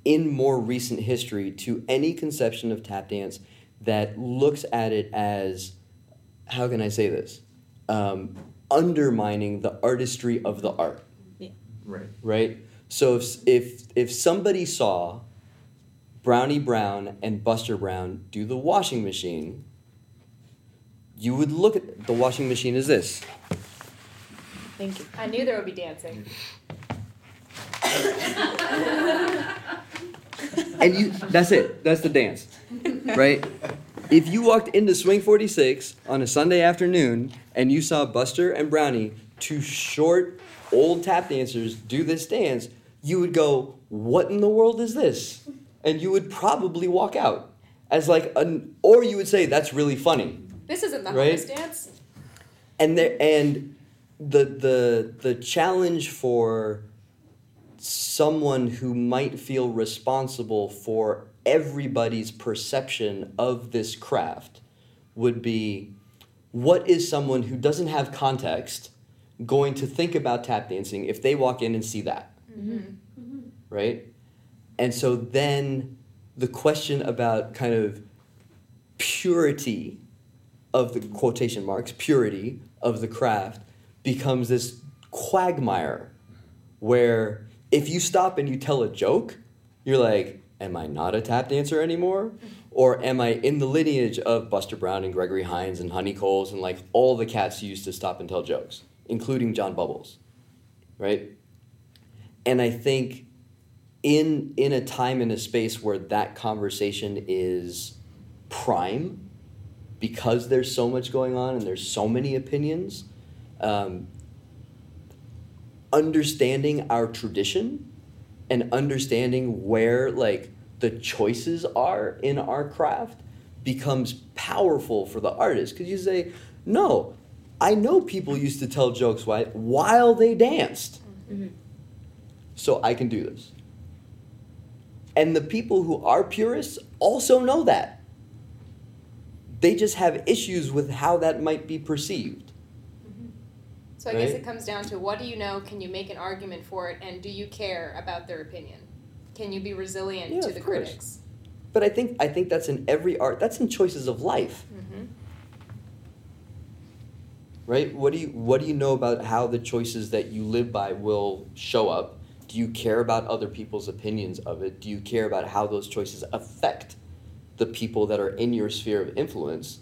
in more recent history to any conception of tap dance that looks at it as how can I say this? Um, undermining the artistry of the art, Right. right? So if, if if somebody saw Brownie Brown and Buster Brown do the washing machine, you would look at the washing machine as this. Thank you. I knew there would be dancing. and you that's it that's the dance right if you walked into swing 46 on a sunday afternoon and you saw buster and brownie two short old tap dancers do this dance you would go what in the world is this and you would probably walk out as like an or you would say that's really funny This isn't the Right? homeless dance. and there and the the the challenge for someone who might feel responsible for everybody's perception of this craft would be what is someone who doesn't have context going to think about tap dancing if they walk in and see that? Mm-hmm. Right? And so then the question about kind of purity of the quotation marks purity of the craft becomes this quagmire where if you stop and you tell a joke you're like am i not a tap dancer anymore or am i in the lineage of buster brown and gregory hines and honi coles and like all the cats who used to stop and tell jokes including john bubbles right? And i think in in a time and a space where that conversation is prime because there's so much going on and there's so many opinions um, understanding our tradition and understanding where like the choices are in our craft becomes powerful for the artist. Because you say no i know people used to tell jokes while, while they danced. Mm-hmm. So i can do this. And the people who are purists also know that. They just have issues with how that might be perceived. Mm-hmm. So I guess it comes down to what do you know? Can you make an argument for it? And do you care about their opinion? Can you be resilient Yeah, to the course. critics? But I think I think that's in every art. That's in choices of life, Mm-hmm. right? What do you What do you know about how the choices that you live by will show up? Do you care about other people's opinions of it? Do you care about how those choices affect the people that are in your sphere of influence?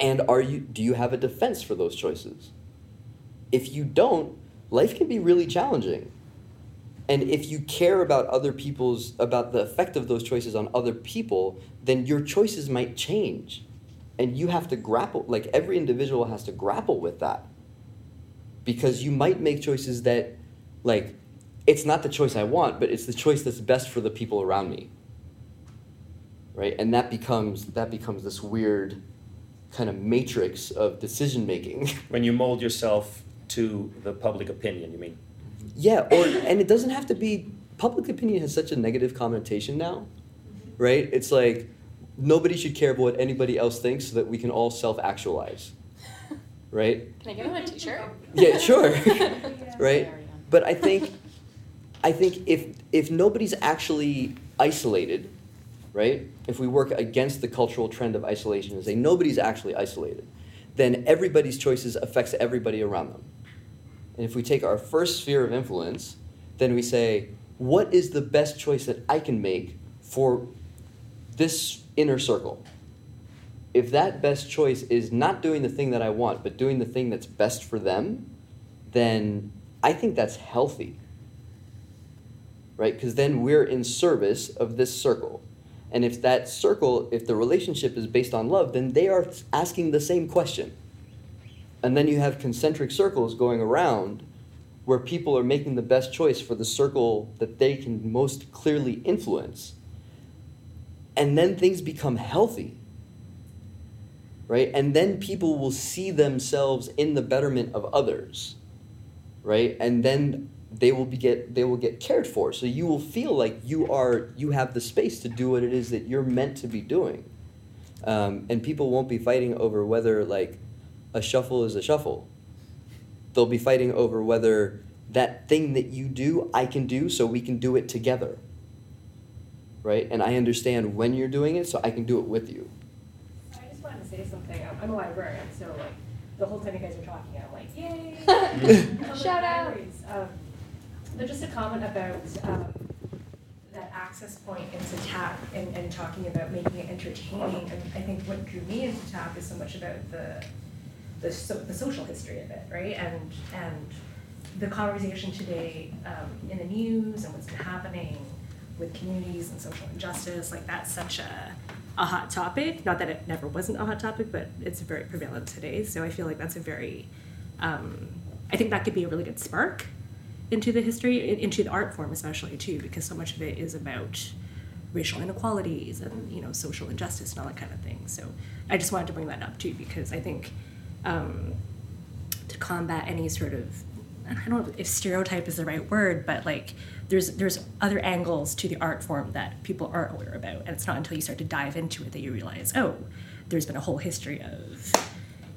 And are you do you have a defense for those choices? If you don't, life can be really challenging. And if you care about other people's about the effect of those choices on other people, then your choices might change. And you have to grapple like every individual has to grapple with that. Because you might make choices that like it's not the choice I want, but it's the choice that's best for the people around me. Right? And that becomes that becomes this weird kind of matrix of decision making. When you mold yourself to the public opinion, you mean? Yeah, or and it doesn't have to be public opinion has such a negative connotation now, right? It's like nobody should care about what anybody else thinks so that we can all self-actualize. Right? Can I get on a T-shirt? Yeah, sure. right? But I think I think if if nobody's actually isolated, right? If we work against the cultural trend of isolation and say nobody's actually isolated, then everybody's choices affects everybody around them. And if we take our first sphere of influence, then we say what is the best choice that I can make for this inner circle? If that best choice is not doing the thing that I want, but doing the thing that's best for them, then I think that's healthy. Right? Because then we're in service of this circle. And if that circle, if the relationship is based on love, then they are asking the same question. And then you have concentric circles going around where people are making the best choice for the circle that they can most clearly influence. And then things become healthy. Right? And then people will see themselves in the betterment of others. Right? And then they will be get they will get cared for. So you will feel like you are you have the space to do what it is that you're meant to be doing. Um, and people won't be fighting over whether like a shuffle is a shuffle they'll be fighting over whether that thing that you do I can do so we can do it together. Right? And I understand when you're doing it so I can do it with you. I just wanted to say something. I'm, I'm a librarian, so like the whole time you guys are talking, I'm like, yay! Shout out. Um, but just a comment about um, that access point into TAP and, and talking about making it entertaining. And I think what drew me into TAP is so much about the the, so, the social history of it, right? And and the conversation today um, in the news and what's been happening with communities and social injustice, like that's such a, a hot topic. Not that it never wasn't a hot topic, but it's very prevalent today. So I feel like that's a very, um, I think that could be a really good spark into the history, into the art form especially too, because so much of it is about racial inequalities and you know social injustice and all that kind of thing. So I just wanted to bring that up too because I think um, to combat any sort of I don't know if stereotype is the right word, but like there's there's other angles to the art form that people aren't aware about, and it's not until you start to dive into it that you realize, oh, there's been a whole history of,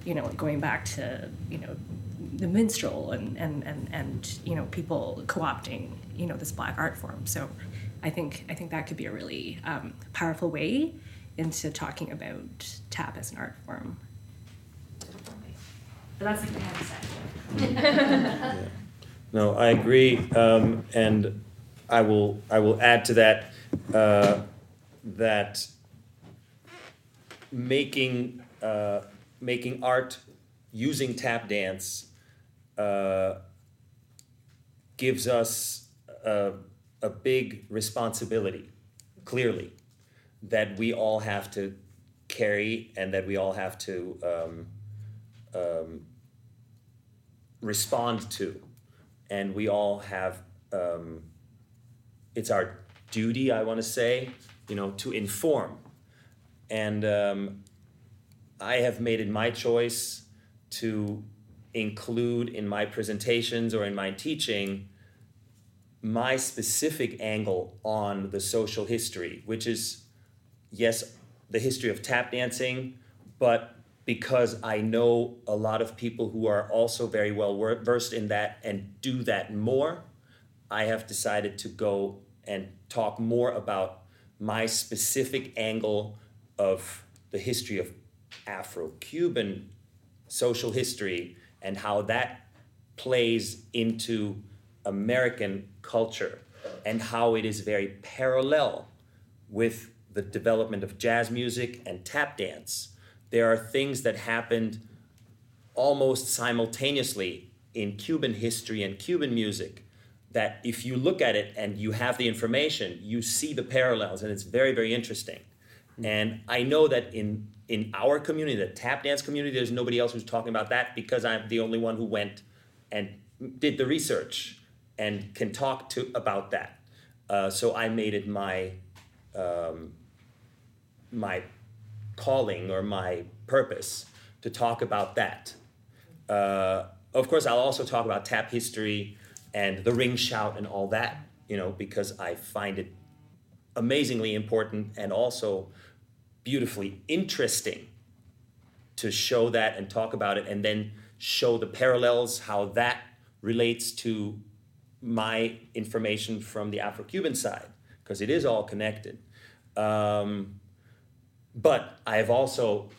you know, going back to you know, the minstrel and and and and you know people co-opting you know this black art form. So, I think I think that could be a really um, powerful way into talking about tap as an art form. But that's like have to. No, I agree, um, and I will, I will add to that, uh, that making, uh, making art using tap dance, uh, gives us a, a big responsibility, clearly, that we all have to carry and that we all have to, um, um, respond to. And we all have um, it's our duty i want to say you know to inform. And um, i have made it my choice to include in my presentations or in my teaching my specific angle on the social history which is yes the history of tap dancing but because I know a lot of people who are also very well versed in that and do that more, I have decided to go and talk more about my specific angle of the history of Afro Cuban social history and how that plays into American culture and how it is very parallel with the development of jazz music and tap dance there are things that happened almost simultaneously in Cuban history and Cuban music that if you look at it and you have the information, you see the parallels, and it's very, very interesting. And I know that in in our community, the tap dance community, there's nobody else who's talking about that because I'm the only one who went and did the research and can talk to about that. Uh, so I made it my um, my calling or my purpose to talk about that. Uh, of course, I'll also talk about tap history and the ring shout and all that, you know, because I find it amazingly important and also beautifully interesting to show that and talk about it and then show the parallels, how that relates to my information from the Afro Cuban side, because it is all connected. Um, but I have also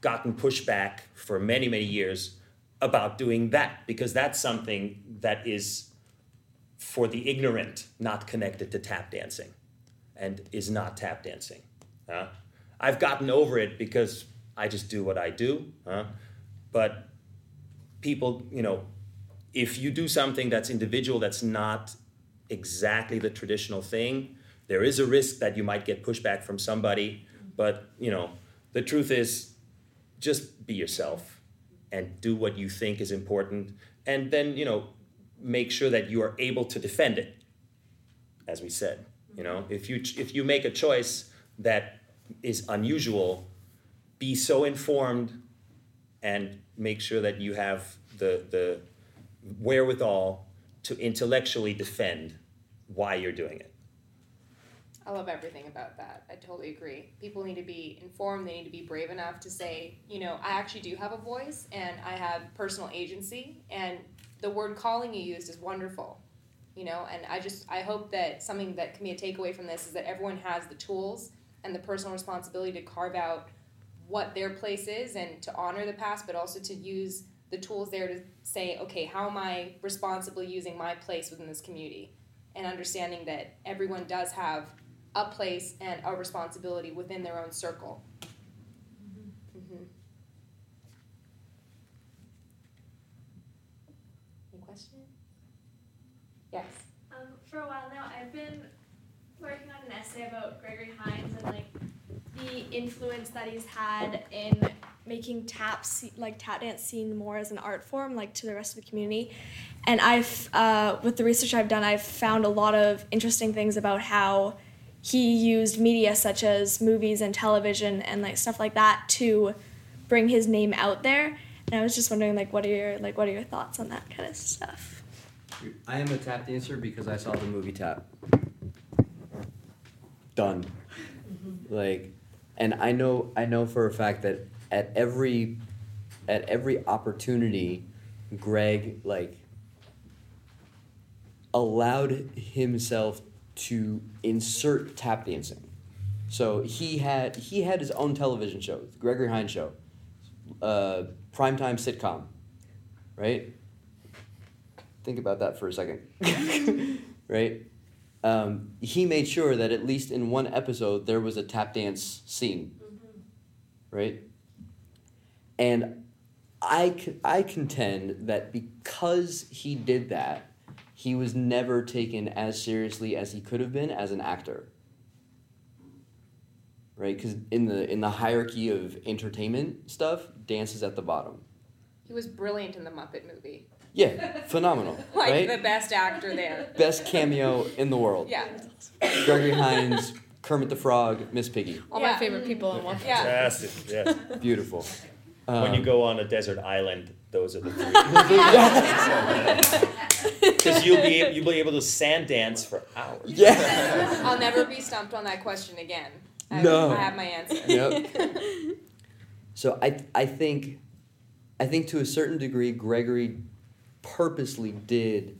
gotten pushback for many, many years about doing that because that's something that is for the ignorant not connected to tap dancing and is not tap dancing. Huh? I've gotten over it because I just do what I do. Huh? But people, you know, if you do something that's individual, that's not exactly the traditional thing, there is a risk that you might get pushback from somebody. But, you know, the truth is just be yourself and do what you think is important. And then, you know, make sure that you are able to defend it, as we said. You know, mm-hmm. if you if you make a choice that is unusual, be so informed and make sure that you have the the wherewithal to intellectually defend why you're doing it. I love everything about that. I totally agree. People need to be informed. They need to be brave enough to say, you know, I actually do have a voice and I have personal agency. And the word calling you used is wonderful, you know. And I just I hope that something that can be a takeaway from this is that everyone has the tools and the personal responsibility to carve out what their place is and to honor the past, but also to use the tools there to say, okay, how am I responsibly using my place within this community? And understanding that everyone does have a place and a responsibility within their own circle. Mm-hmm. Any question? Yes. Um, for a while now, I've been working on an essay about Gregory Hines and like the influence that he's had in making tap se- like tap dance seen more as an art form like to the rest of the community and i've uh, with the research i've done i've found a lot of interesting things about how he used media such as movies and television and like stuff like that to bring his name out there and i was just wondering like what are your like what are your thoughts on that kind of stuff I am a tap dancer because I saw the movie Tap. Done. Mm-hmm. Like, and I know I know for a fact that at every at every opportunity, Greg like allowed himself to insert tap dancing. So he had he had his own television show, the Gregory Hines Show, uh, primetime sitcom, right? Think about that for a second, right? Um, he made sure that at least in one episode there was a tap dance scene, right? And I, I contend that because he did that, he was never taken as seriously as he could have been as an actor. Right? Because in the in the hierarchy of entertainment stuff, dance is at the bottom. He was brilliant in the Muppet movie. Yeah, phenomenal, Like right? the best actor there. Best cameo in the world. Yeah. Gregory Hines, Kermit the Frog, Miss Piggy. All Yeah. my favorite people in one. Yeah. Fantastic, yes. Beautiful. when you Um, go on a desert island, those are the three. Because you'll be you'll be able to sand dance for hours. Yeah. I'll never be stumped on that question again. I, No. I have my answer. Yep. So I I think I think to a certain degree Gregory purposely did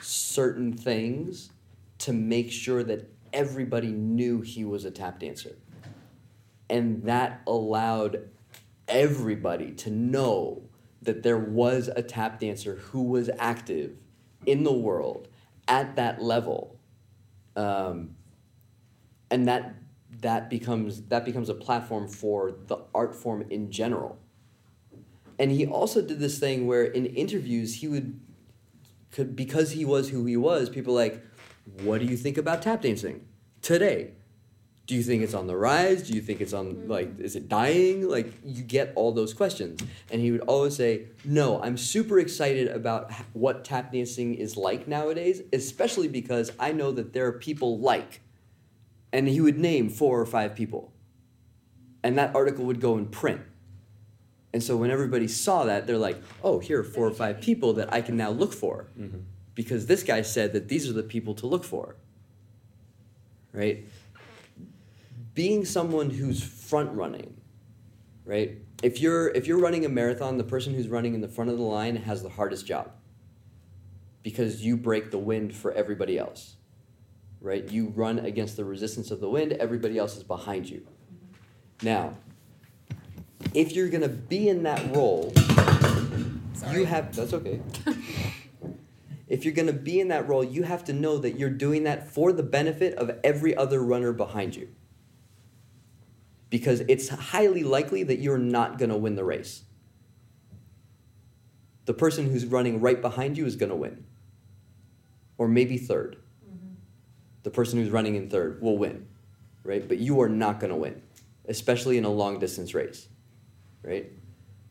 certain things to make sure that everybody knew he was a tap dancer. And that allowed everybody to know that there was a tap dancer who was active in the world at that level. Um, and that that becomes that becomes a platform for the art form in general. And he also did this thing where in interviews he would could because he was who he was, people like, what do you think about tap dancing today? Do you think it's on the rise? Do you think it's on mm. like is it dying? Like you get all those questions. And he would always say, "No, I'm super excited about what tap dancing is like nowadays, especially because I know that there are people like and he would name four or five people. And that article would go in print. And so when everybody saw that, they're like, oh, here are four or five people that I can now look for. Mm-hmm. Because this guy said that these are the people to look for. Right? Being someone who's front running, right? If you're if you're running a marathon, the person who's running in the front of the line has the hardest job. Because you break the wind for everybody else right? You run against the resistance of the wind, everybody else is behind you. Now, if you're going to be in that role, you have that's okay. if you're going to be in that role, you have to know that you're doing that for the benefit of every other runner behind you. Because it's highly likely that you're not going to win the race. The person who's running right behind you is going to win, or maybe 3rd mm-hmm. The person who's running in third will win, right? But you are not going to win, especially in a long distance race, right?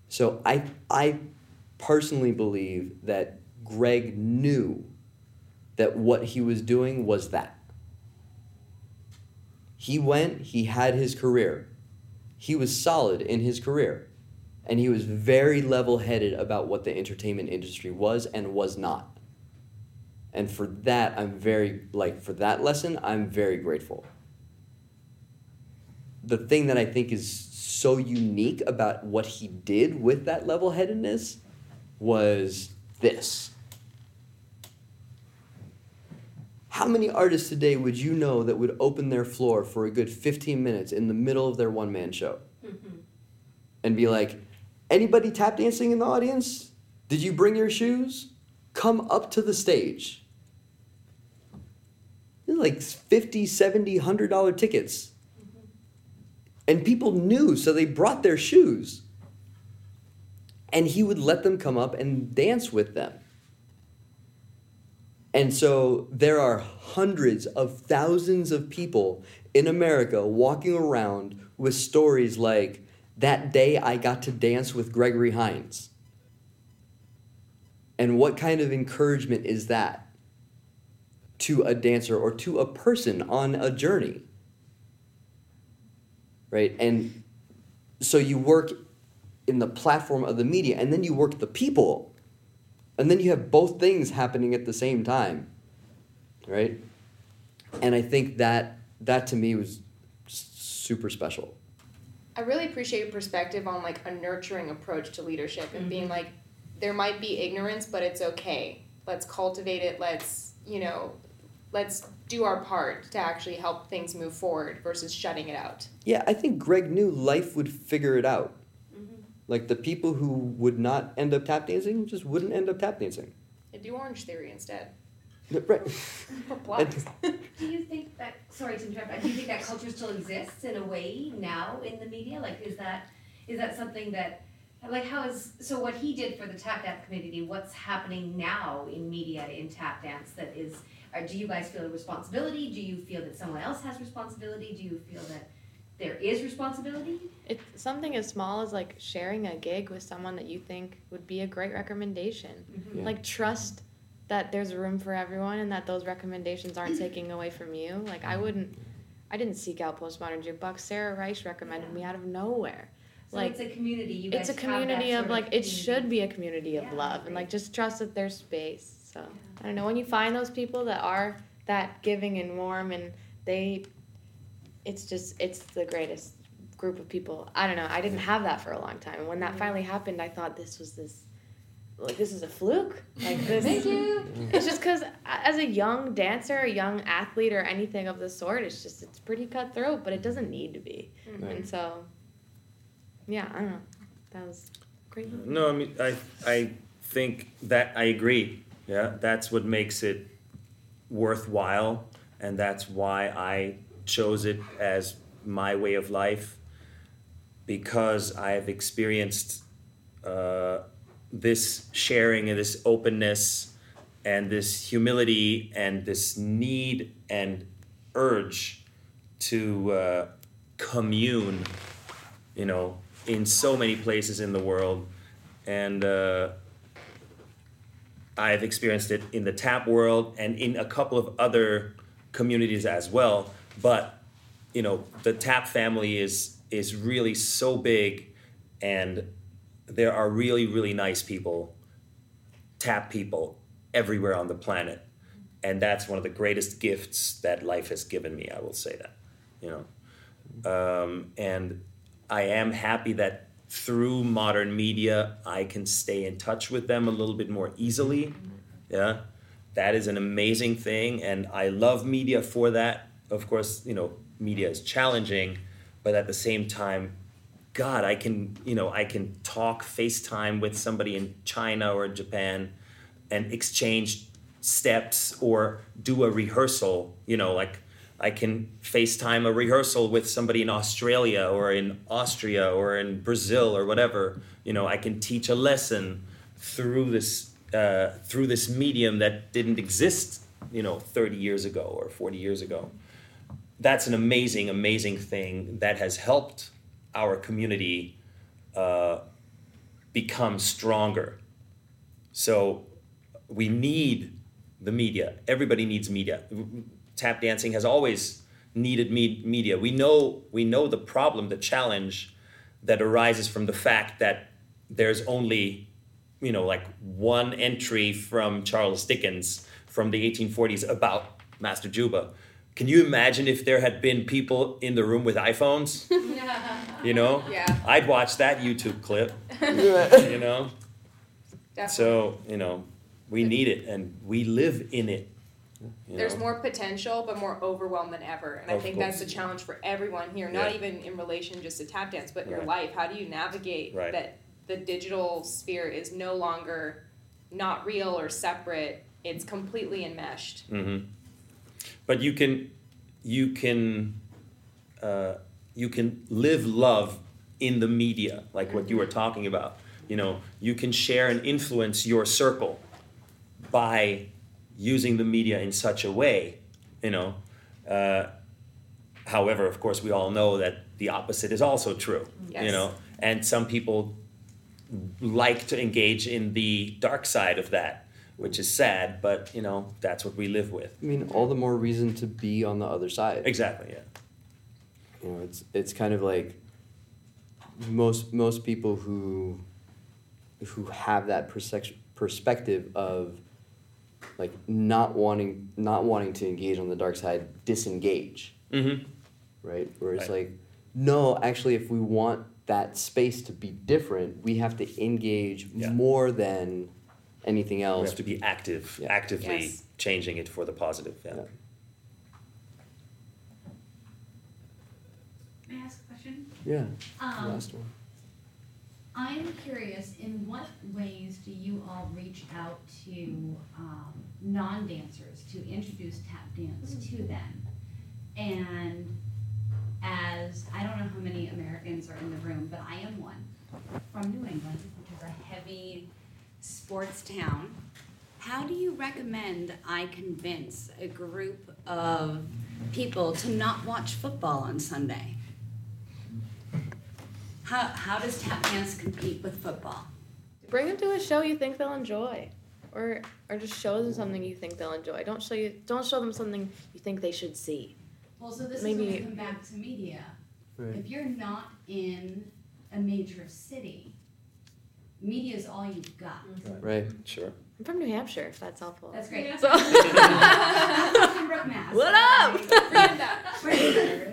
So I, I personally believe that Greg knew that what he was doing was that. He went, he had his career. He was solid in his career. And he was very level headed about what the entertainment industry was and was not. And for that, I'm very, like, for that lesson, I'm very grateful. The thing that I think is so unique about what he did with that level headedness was this. How many artists today would you know that would open their floor for a good 15 minutes in the middle of their one man show mm-hmm. and be like, anybody tap dancing in the audience? Did you bring your shoes? Come up to the stage. They're like 50, 70, 100 dollar tickets. Mm-hmm. And people knew, so they brought their shoes. And he would let them come up and dance with them. And so there are hundreds of thousands of people in America walking around with stories like, that day I got to dance with Gregory Hines. And what kind of encouragement is that to a dancer or to a person on a journey? Right? And so you work in the platform of the media and then you work the people. And then you have both things happening at the same time. Right? And I think that that to me was super special. I really appreciate your perspective on like a nurturing approach to leadership and being mm-hmm. like, there might be ignorance, but it's okay. Let's cultivate it. Let's, you know, let's do our part to actually help things move forward versus shutting it out. Yeah, I think Greg knew life would figure it out. Like the people who would not end up tap dancing just wouldn't end up tap dancing. And do Orange Theory instead. Right. Or blacks. Do you think that, sorry to interrupt, do you think that culture still exists in a way now in the media? Like, is that, is that something that, like, how is, so what he did for the tap dance community, what's happening now in media in tap dance that is, or do you guys feel a responsibility? Do you feel that someone else has responsibility? Do you feel that there is responsibility? It's something as small as like sharing a gig with someone that you think would be a great recommendation. Mm-hmm. Yeah. Like trust that there's room for everyone and that those recommendations aren't taking away from you. Like I wouldn't I didn't seek out postmodern jukebox. Sarah Reich recommended me out of nowhere. So Like, it's a community, you guys it's a have that community of sort like it should be a community of Yeah, love and like just trust that there's space. So I don't know when you find those people that are that giving and warm and they it's just it's the greatest group of people. I don't know. I didn't have that for a long time. And when that mm-hmm. finally happened, I thought this was this like this is a fluke. Like this Thank you. it's just because as a young dancer, a young athlete, or anything of the sort, it's just it's pretty cutthroat, but it doesn't need to be. Right. And so, yeah, I don't know. That was great. movie. No, I mean, I, I think that I agree. Yeah, that's what makes it worthwhile, and that's why I chose it as my way of life because I have experienced uh, this sharing and this openness and this humility and this need and urge to uh, commune, you know, in so many places in the world. And uh, I've experienced it in the tap world and in a couple of other communities as well. But you know, the tap family is is really so big, and there are really really nice people, tap people everywhere on the planet, and that's one of the greatest gifts that life has given me. I will say that, you know, um, and I am happy that through modern media I can stay in touch with them a little bit more easily. Yeah, that is an amazing thing, and I love media for that. Of course, you know, media is challenging, but at the same time, God, I can, you know, I can talk FaceTime with somebody in China or Japan and exchange steps or do a rehearsal. You know, like I can FaceTime a rehearsal with somebody in Australia or in Austria or in Brazil or whatever. You know, I can teach a lesson through this uh, through this medium that didn't exist, you know, 30 years ago or 40 years ago. That's an amazing, amazing thing that has helped our community uh, become stronger. So we need the media. Everybody needs media. Tap dancing has always needed me- media. We know we know the problem, the challenge that arises from the fact that there's only you know like one entry from Charles Dickens from the 1840s about Master Juba. Can you imagine if there had been people in the room with iPhones? you know? Yeah. I'd watch that YouTube clip. you know? Definitely. So, you know, we need it and we live in it. you There's know? more potential, but more overwhelmed than ever. And I Of think that's the challenge for everyone here, not Yeah. even in relation just to tap dance, but your life. How do you navigate Right. that the digital sphere is no longer not real or separate? It's completely enmeshed. hmm But you can, you can, uh, you can live love in the media, like what you were talking about. You know, you can share and influence your circle by using the media in such a way. You know, uh, however, of course, we all know that the opposite is also true. You know, and some people like to engage in the dark side of that, which is sad. But you know, that's what we live with. I mean, all the more reason to be on the other side. Exactly. Yeah. You know, it's it's kind of like most most people who who have that perspec- perspective of like not wanting not wanting to engage on the dark side disengage Mm-hmm. right where it's Right. like no actually if we want that space to be different we have to engage Yeah. more than anything We else have to be active, Yeah. actively Yes. changing it for the positive. Yeah. Yeah. May I ask a question? yeah Um, last one I'm curious, in what ways do you all reach out to um, non-dancers to introduce tap dance to them? And as, I don't know how many Americans are in the room, but I am one, from New England, which is a heavy sports town. How do you recommend I convince a group of people to not watch football on Sunday? How, how does tap dance compete with football? Bring them to a show you think they'll enjoy, or or just show them something you think they'll enjoy. Don't show you don't show them something you think they should see. Well, so this is Maybe- when we come back to media. right If you're not in a major city, media is all you've got. right Sure. I'm from New Hampshire, if that's helpful. That's great. So- I'm from Brook, Mass. What up?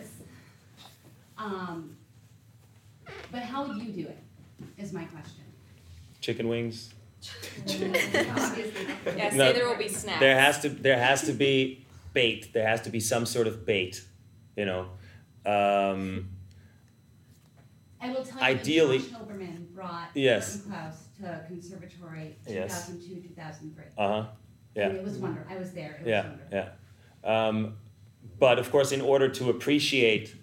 Um, but how you do it is my question. Chicken wings. Obviously. Yeah, say No, there will be snacks. There has to there has to be bait. There has to be some sort of bait. You know. Um, I will tell you Ideally- that Josh Hilberman brought Yes. Klaus to conservatory Yes. 2002, 2003. uh huh. Yeah. And it was wonderful. I was there. It was Yeah. wonderful. Yeah. Um, but of course, in order to appreciate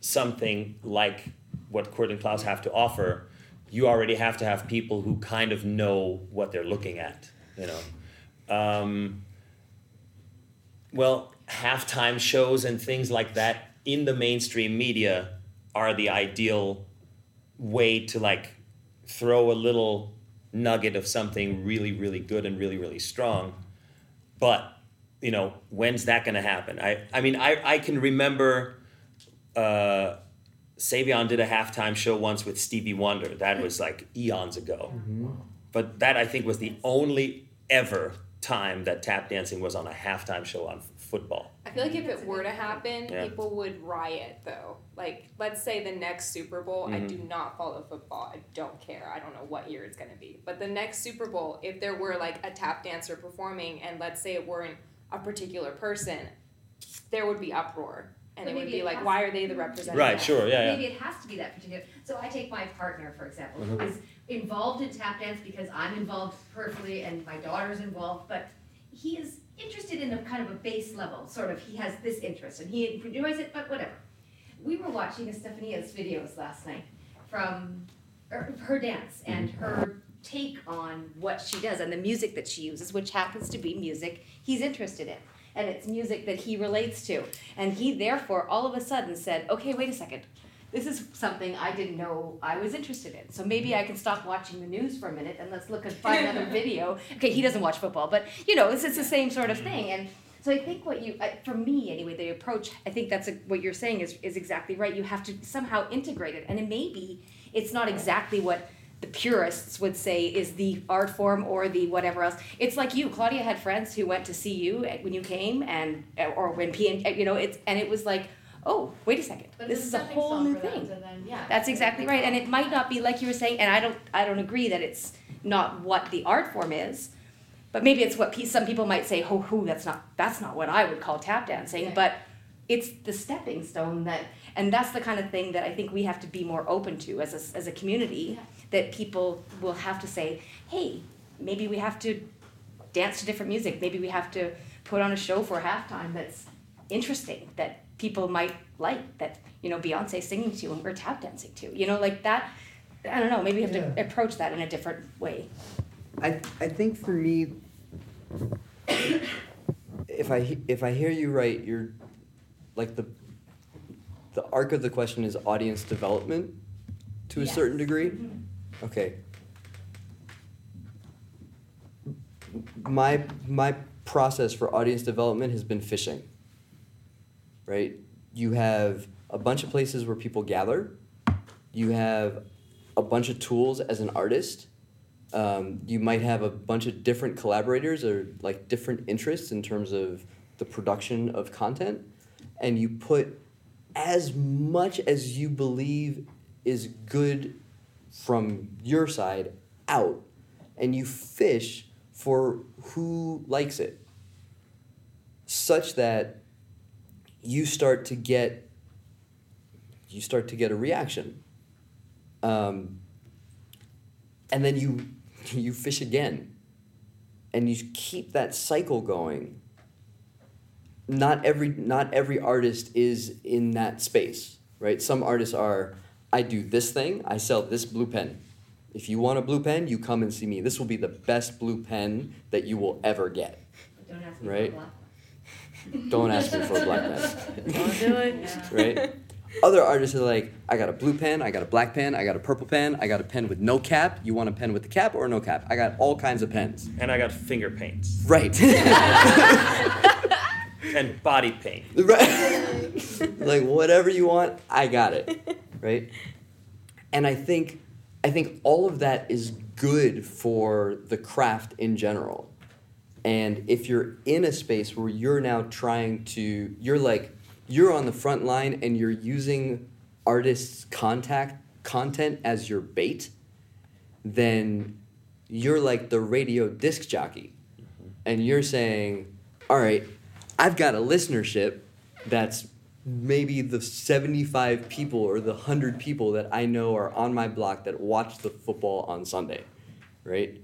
something like what Kurt and Klaus have to offer, you already have to have people who kind of know what they're looking at. You know. Um, well, halftime shows and things like that in the mainstream media are the ideal way to like throw a little nugget of something really, really good and really, really strong. But you know, when's that going to happen? I, I mean, I, I can remember uh, Savion did a halftime show once with Stevie Wonder. That was like eons ago. But that I think was the only ever time that tap dancing was on a halftime show on football. I feel like if it were to happen, Yeah. people would riot though. Like, let's say the next Super Bowl, I Mm-hmm. do not follow football. I don't care. I don't know what year it's going to be. But the next Super Bowl, if there were like a tap dancer performing and let's say it weren't a particular person, there would be uproar. And But it would be it like, why are they the representative? Right, sure, yeah, yeah. Maybe it has to be that particular. So I take my partner, for example, Mhm. who is involved in tap dance because I'm involved peripherally and my daughter's involved, but he is interested in a kind of a base level, sort of. He has this interest and he enjoys it, but whatever. We were watching Estefania's videos last night from her, her dance and her take on what she does and the music that she uses, which happens to be music he's interested in. And it's music that he relates to. And he therefore all of a sudden said, okay, wait a second. This is something I didn't know I was interested in. So maybe I can stop watching the news for a minute and let's look and find another video. Okay, he doesn't watch football, but you know, it's, it's the same sort of thing. And so I think what you, for me anyway, the approach, I think that's a, what you're saying is, is exactly right. You have to somehow integrate it. And it may be, it's not exactly what the purists would say is the art form or the whatever else. It's like you, Claudia had friends who went to see you when you came and, or when P and, you know, it's, and it was like, oh, wait a second, But this is a stepping whole stone new for them thing. to then- yeah. That's exactly right, and it might not be like you were saying, and I don't, I don't agree that it's not what the art form is, but maybe it's what pe- some people might say, oh, who, that's not, that's not what I would call tap dancing, Yeah. but it's the stepping stone that, and that's the kind of thing that I think we have to be more open to as a, s- as a community, Yeah. that people will have to say, hey, maybe we have to dance to different music, maybe we have to put on a show for halftime that's interesting, that people might like, that, you know, Beyonce singing to you and we're tap dancing to, you know, like that, I don't know, maybe you have to approach that in a different way. I I think for me, if I if I hear you right, you're like the the arc of the question is audience development to a Yes. certain degree. Mm-hmm. Okay. My my process for audience development has been fishing. Right? You have a bunch of places where people gather. You have a bunch of tools as an artist. Um, you might have a bunch of different collaborators or like different interests in terms of the production of content, and you put as much as you believe is good from your side out, and you fish for who likes it, such that you start to get you start to get a reaction. Um, and then you you fish again. And you keep that cycle going. Not every not every artist is in that space right? Some artists are i do this thing i sell this blue pen. If you want a blue pen you come and see me. This will be the best blue pen that you will ever get. Don't ask me Right. For a block. don't ask me for a black pen Don't do it. right? Other artists are like, I got a blue pen, I got a black pen, I got a purple pen, I got a pen with no cap. You want a pen with the cap or no cap? I got all kinds of pens. And I got finger paints Right. and body paint. right. like whatever you want, I got it. Right? And I think I think all of that is good for the craft in general. And if you're in a space where you're now trying to you're like you're on the front line and you're using artists' contact content as your bait, then you're like the radio disc jockey. And you're saying, all right, I've got a listenership that's maybe the 75 people or the 100 people that I know are on my block that watch the football on Sunday, right?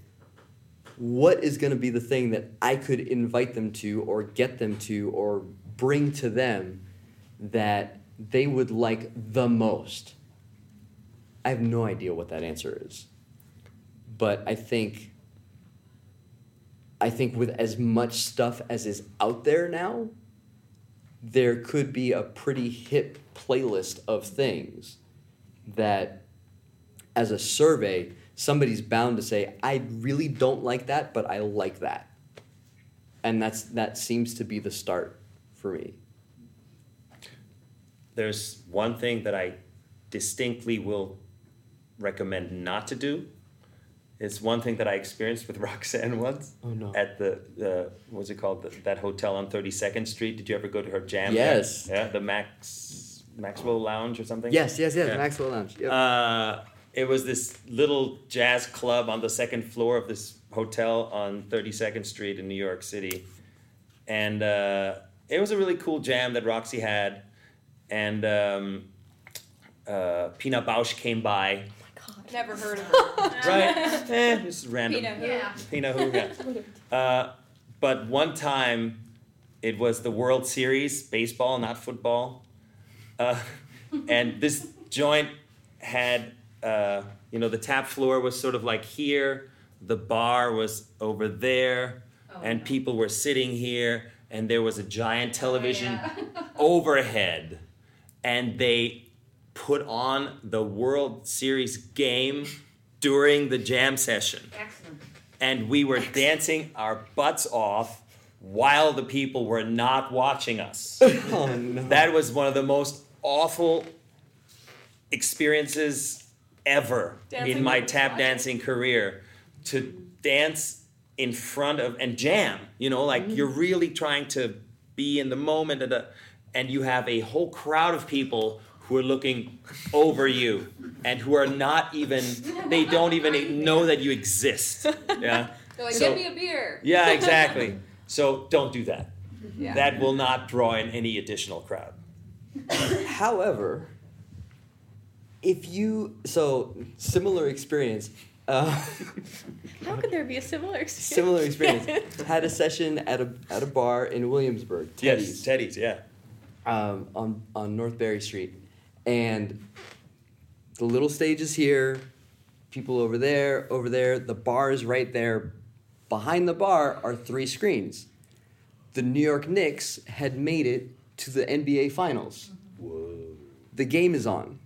What is going to be the thing that I could invite them to or get them to or bring to them that they would like the most? I have no idea what that answer is. But I think I think with as much stuff as is out there now, there could be a pretty hip playlist of things that as a survey somebody's bound to say I really don't like that but I like that. And that's that seems to be the start for me. There's one thing that I distinctly will recommend not to do. It's one thing that I experienced with Roxanne once Oh no. at the, the what's it called the, that hotel on 32nd Street. Did you ever go to her jam? there? Yes. Yeah, the Max Maxwell Lounge or something. Yes, yes, yes, Yeah. Maxwell Lounge. Yep. Uh, it was this little jazz club on the second floor of this hotel on 32nd Street in New York City. And uh, it was a really cool jam that Roxy had. And um, uh, Pina Bausch came by. Oh my god. Never heard of her. Right? eh, this is random. Pina who? Yeah. Pina who, yeah. Uh, but one time it was the World Series, baseball, not football. Uh, and this joint had, uh, you know, the tap floor was sort of like here, the bar was over there, Oh, and no. people were sitting here, and there was a giant television Yeah. overhead, and they put on the World Series game during the jam session Excellent. and we were dancing our butts off while the people were not watching us. Oh no. That was one of the most awful experiences ever Dancing in my tap watching. dancing career to dance in front of and jam you know like mm-hmm. you're really trying to be in the moment and, the, and you have a whole crowd of people who are looking over you and who are not even they don't even know that you exist yeah They're like, So- give me a beer. yeah exactly so don't do that Yeah. that will not draw in any additional crowd However, if you so similar experience, uh, How could there be a similar experience? similar experience. Had a session at a at a bar in Williamsburg, yes Teddy's, teddy's yeah um, on on North Berry Street, and the little stage is here, people over there, over there. The bar is right there. Behind the bar are three screens. The New York Knicks had made it to the NBA Finals. Whoa. The game is on.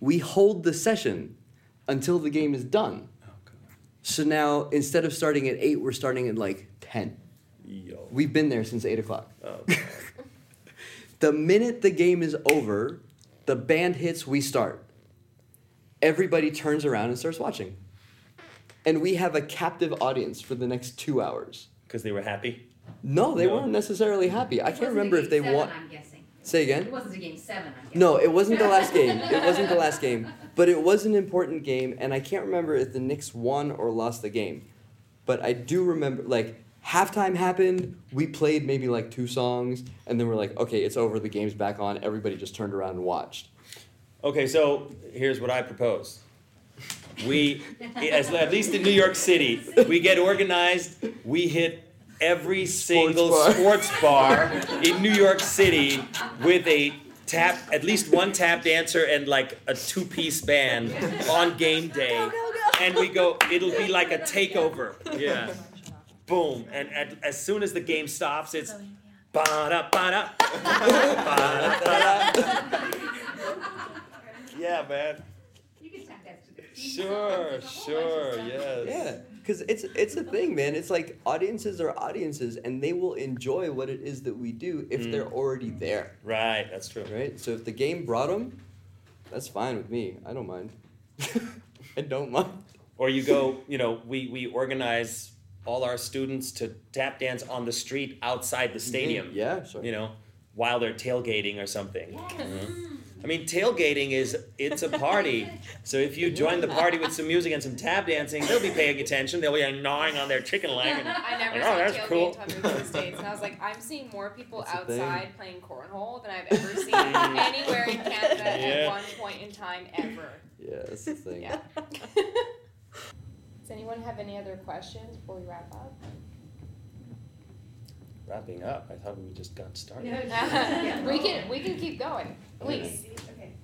We hold the session until the game is done. So now instead of starting at eight, we're starting at like ten. Yo. We've been there since eight o'clock. Oh, The minute the game is over, the band hits, we start. Everybody turns around and starts watching. And we have a captive audience for the next two hours. Because they were happy. No, they No. weren't necessarily happy. I can't remember if they seven, want. I'm guessing. Say It wasn't a game seven, I'm. No, it wasn't the last game. It wasn't the last game. But it was an important game, and I can't remember if the Knicks won or lost the game. But I do remember, like, halftime happened, we played maybe like two songs, and then we're like, okay, it's over, the game's back on. Everybody just turned around and watched. Okay, so here's what I propose. We, as, at least in New York City, we get organized. We hit every single bar. sports bar in New York City with a tap, at least one tap dancer and like a two-piece band on game day. And we go. It'll be like a takeover. Yeah. Boom. And at, as soon as the game stops, it's ba-da, ba-da, ba-da, ba-da. Yeah, man. You can tap dance to the beat. Sure, There's a whole bunch of sure, stuff. yes. Yeah, because it's it's a thing, man. It's like audiences are audiences, and they will enjoy what it is that we do if Mm. they're already there, Right, that's true. right? So if the game brought them, that's fine with me. I don't mind. I don't mind. Or you go, you know, we, we organize all our students to tap dance on the street outside the stadium, Yeah, sure. you know, while they're tailgating or something. Yes. Mhm. I mean, tailgating is, it's a party. So if you join the party with some music and some tap dancing, they'll be paying attention. They'll be gnawing on their chicken leg. And, I never Oh, saw that's tailgate cool. until I moved to the States, and I was like, I'm seeing more people That's outside playing cornhole than I've ever seen anywhere in Canada at one point in time ever. Yeah, that's the thing. Yeah. Does anyone have any other questions before we wrap up? Wrapping up, I thought we just got started. Yeah. we can we can keep going, please. Okay.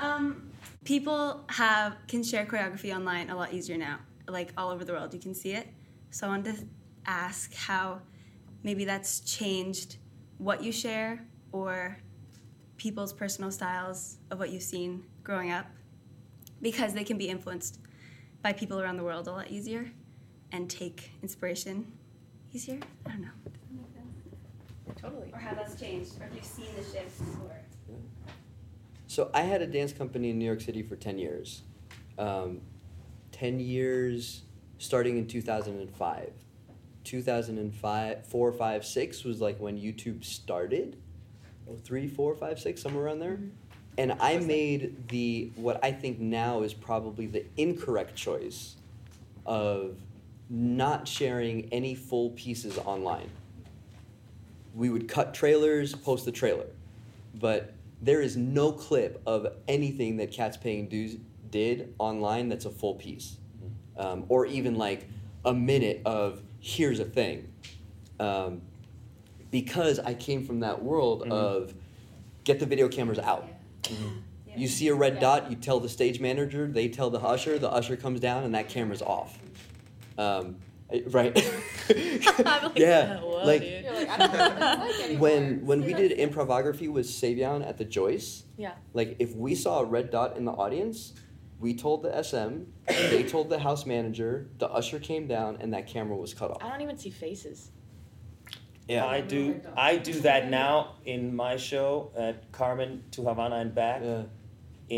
Um, people have can share choreography online a lot easier now, like all over the world. You can see it. So I wanted to ask how maybe that's changed what you share or people's personal styles of what you've seen growing up, because they can be influenced by people around the world a lot easier and take inspiration easier. I don't know. Does that make sense? Totally. Or how that's changed, or if you've seen the shifts, or. So I had a dance company in New York City for 10 years. Um, 10 years starting in 2005. 2005, 4, 5, 6 was like when YouTube started. Oh, 3, 4, 5, 6, somewhere around there. And I made the, what I think now is probably the incorrect choice of not sharing any full pieces online. We would cut trailers, post the trailer. But there is no clip of anything that Cats Paying Dues did online that's a full piece. Um, or even like a minute of here's a thing. Um, because I came from that world Mhm. of get the video cameras out. You see a red Yeah. dot, you tell the stage manager, they tell the usher, the usher comes down, and that camera's off. Um, right? I'm like, yeah, "Whoa, like dude." You're like, I don't know what like anymore. when when we did improvography with Savion at the Joyce, Yeah. like if we saw a red dot in the audience, we told the SM, they told the house manager, the usher came down, and that camera was cut off. I don't even see faces. Yeah, I do. I do that now in my show at Carmen to Havana and back yeah,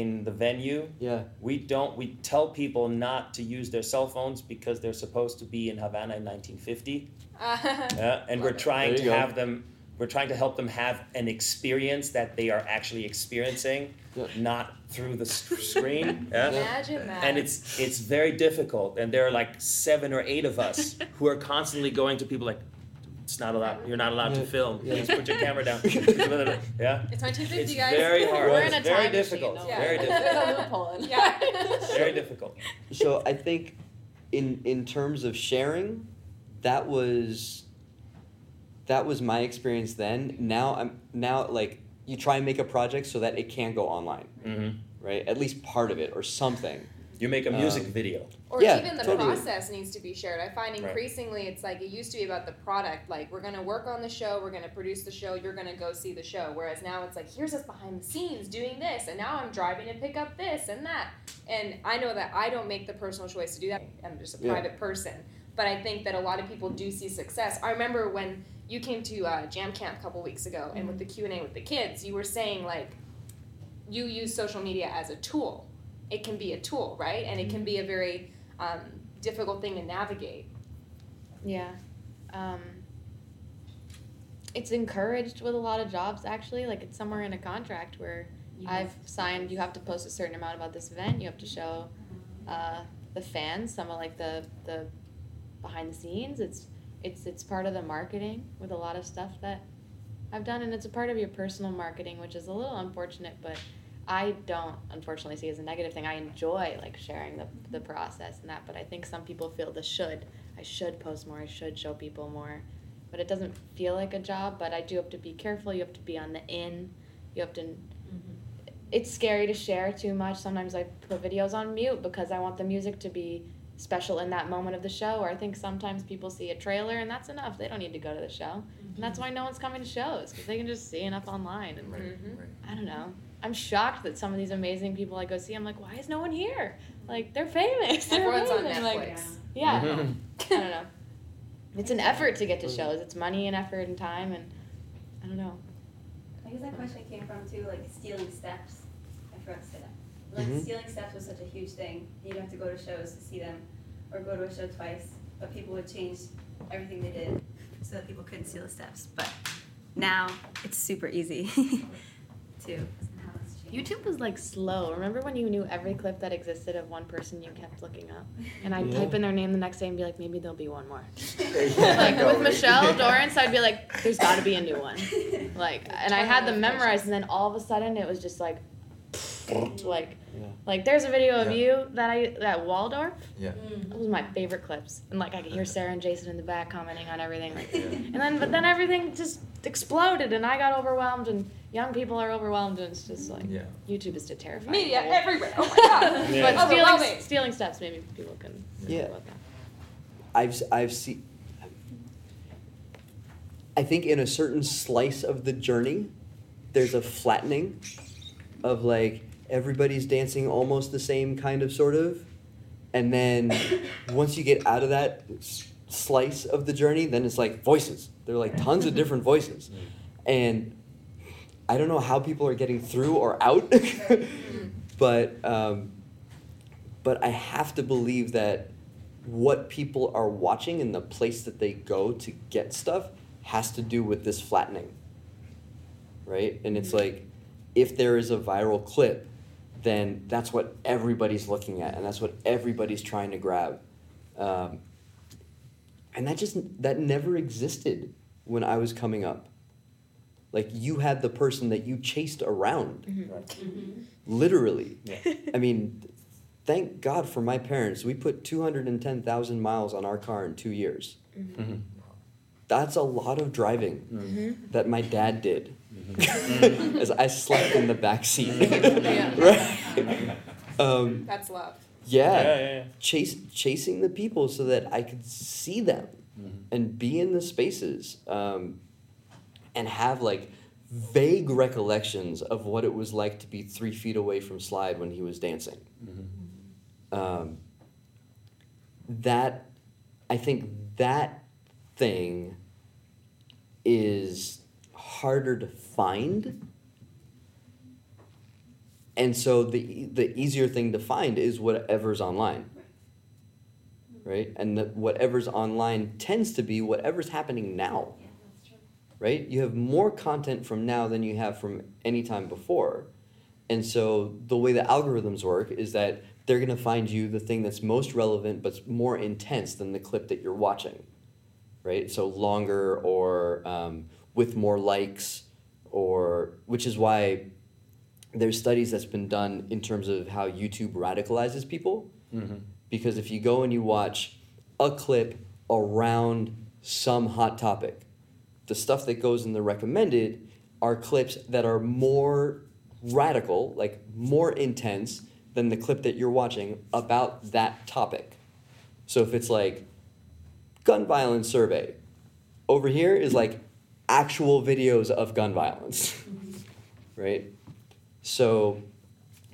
in the venue. yeah. We don't. We tell people not to use their cell phones because they're supposed to be in Havana in 1950. Yeah, and we're trying to go. have them. We're trying to help them have an experience that they are actually experiencing, Yeah. not through the screen. Yeah. Imagine that. And it's it's very difficult, and there are like seven or eight of us who are constantly going to people like, "It's not allowed. You're not allowed to film. Yeah. Please put your camera down." yeah, it's 1950, it's guys. very hard. We're it's in a very time difficult. machine, Yeah. Very difficult. There's a loophole in Yeah. very difficult. So I think, in in terms of sharing, that was. That was my experience then. Now I'm now like you try and make a project so that it can go online, hmm right? At least part of it or something. You make a music Um, video. Or Yeah, even the totally. process needs to be shared. I find Right. increasingly it's like it used to be about the product. Like we're gonna work on the show, we're gonna produce the show, you're gonna go see the show. Whereas now it's like here's us behind the scenes doing this, and now I'm driving to pick up this and that. And I know that I don't make the personal choice to do that. I'm just a Yeah. private person. But I think that a lot of people do see success. I remember when you came to uh, Jam Camp a couple weeks ago, and with the Q and A with the kids, you were saying like you use social media as a tool. It can be a tool, right? And it can be a very um, difficult thing to navigate. Yeah. Um, it's encouraged with a lot of jobs actually. Like it's somewhere in a contract where I've signed you have to post a certain amount about this event. You have to show uh, the fans some of like the the behind the scenes. It's it's it's part of the marketing with a lot of stuff that I've done, and it's a part of your personal marketing, which is a little unfortunate, but I don't unfortunately see it as a negative thing. I enjoy like sharing the the process and that, but I think some people feel the should. I should post more. I should show people more, but it doesn't feel like a job. But I do have to be careful. You have to be on the in. You have to. It's scary to share too much. Sometimes I put videos on mute because I want the music to be special in that moment of the show. Or I think sometimes people see a trailer and that's enough. They don't need to go to the show, and that's why no one's coming to shows because they can just see enough online. And Right, Mhm. right. I don't know. I'm shocked that some of these amazing people I go see. I'm like, why is no one here? Like they're famous. They're Everyone's on amazing. Like, Netflix. yeah. Mhm. I don't know. It's an effort to get to shows. It's money and effort and time and I don't know. I guess that question came from too, like stealing steps. I forgot to say that. Like Mhm. stealing steps was such a huge thing. You'd have to go to shows to see them, or go to a show twice. But people would change everything they did. so that people couldn't steal the steps. But now it's super easy to. YouTube was like slow. Remember when you knew every clip that existed of one person you kept looking up? And I'd Yeah. type in their name the next day and be like, maybe there'll be one more. Like with right. Michelle Dorrance, I'd be like, there's got to be a new one. Like, and I had them memorized, and then all of a sudden it was just like, like, Yeah. like there's a video of Yeah. you that I that Waldorf. Yeah. That was my favorite clips, and like I could hear Sarah and Jason in the back commenting on everything. Like, Yeah. and then but then everything just exploded, and I got overwhelmed, and young people are overwhelmed, and it's just like Yeah. YouTube is a terrifying. Media hole. everywhere. Oh my god. Yeah. But stealing stealing steps, maybe people can Yeah. about that. I've s- I've seen. I think in a certain slice of the journey, there's a flattening, of like everybody's dancing almost the same kind of sort of, and then once you get out of that slice of the journey, then it's like voices. There are like tons of different voices, mm. and I don't know how people are getting through or out, but um, but I have to believe that what people are watching and the place that they go to get stuff has to do with this flattening. Right? And it's like if there is a viral clip, then that's what everybody's looking at and that's what everybody's trying to grab. Um, and that just that never existed when I was coming up. Like you had the person that you chased around, literally. Yeah. I mean, thank God for my parents. We put 210,000 miles on our car in two years. Mm-hmm. That's a lot of driving Mhm. that my dad did as I slept in the back seat. Right? Um, That's love. yeah. Yeah, yeah, yeah. Chase, chasing the people so that I could see them and be in the spaces um, and have like vague recollections of what it was like to be three feet away from Slyde when he was dancing. Um, that, I think that thing is harder to find. And so the the easier thing to find is whatever's online. Right? And that whatever's online tends to be whatever's happening now. Right? You have more content from now than you have from any time before. And so the way the algorithms work is that they're going to find you the thing that's most relevant but more intense than the clip that you're watching. Right? So longer or um, with more likes or which is why there's studies that's been done in terms of how YouTube radicalizes people. Mm-hmm. Because if you go and you watch a clip around some hot topic, the stuff that goes in the recommended are clips that are more radical, like more intense than the clip that you're watching about that topic. So if it's like gun violence survey, over here is like actual videos of gun violence, right? So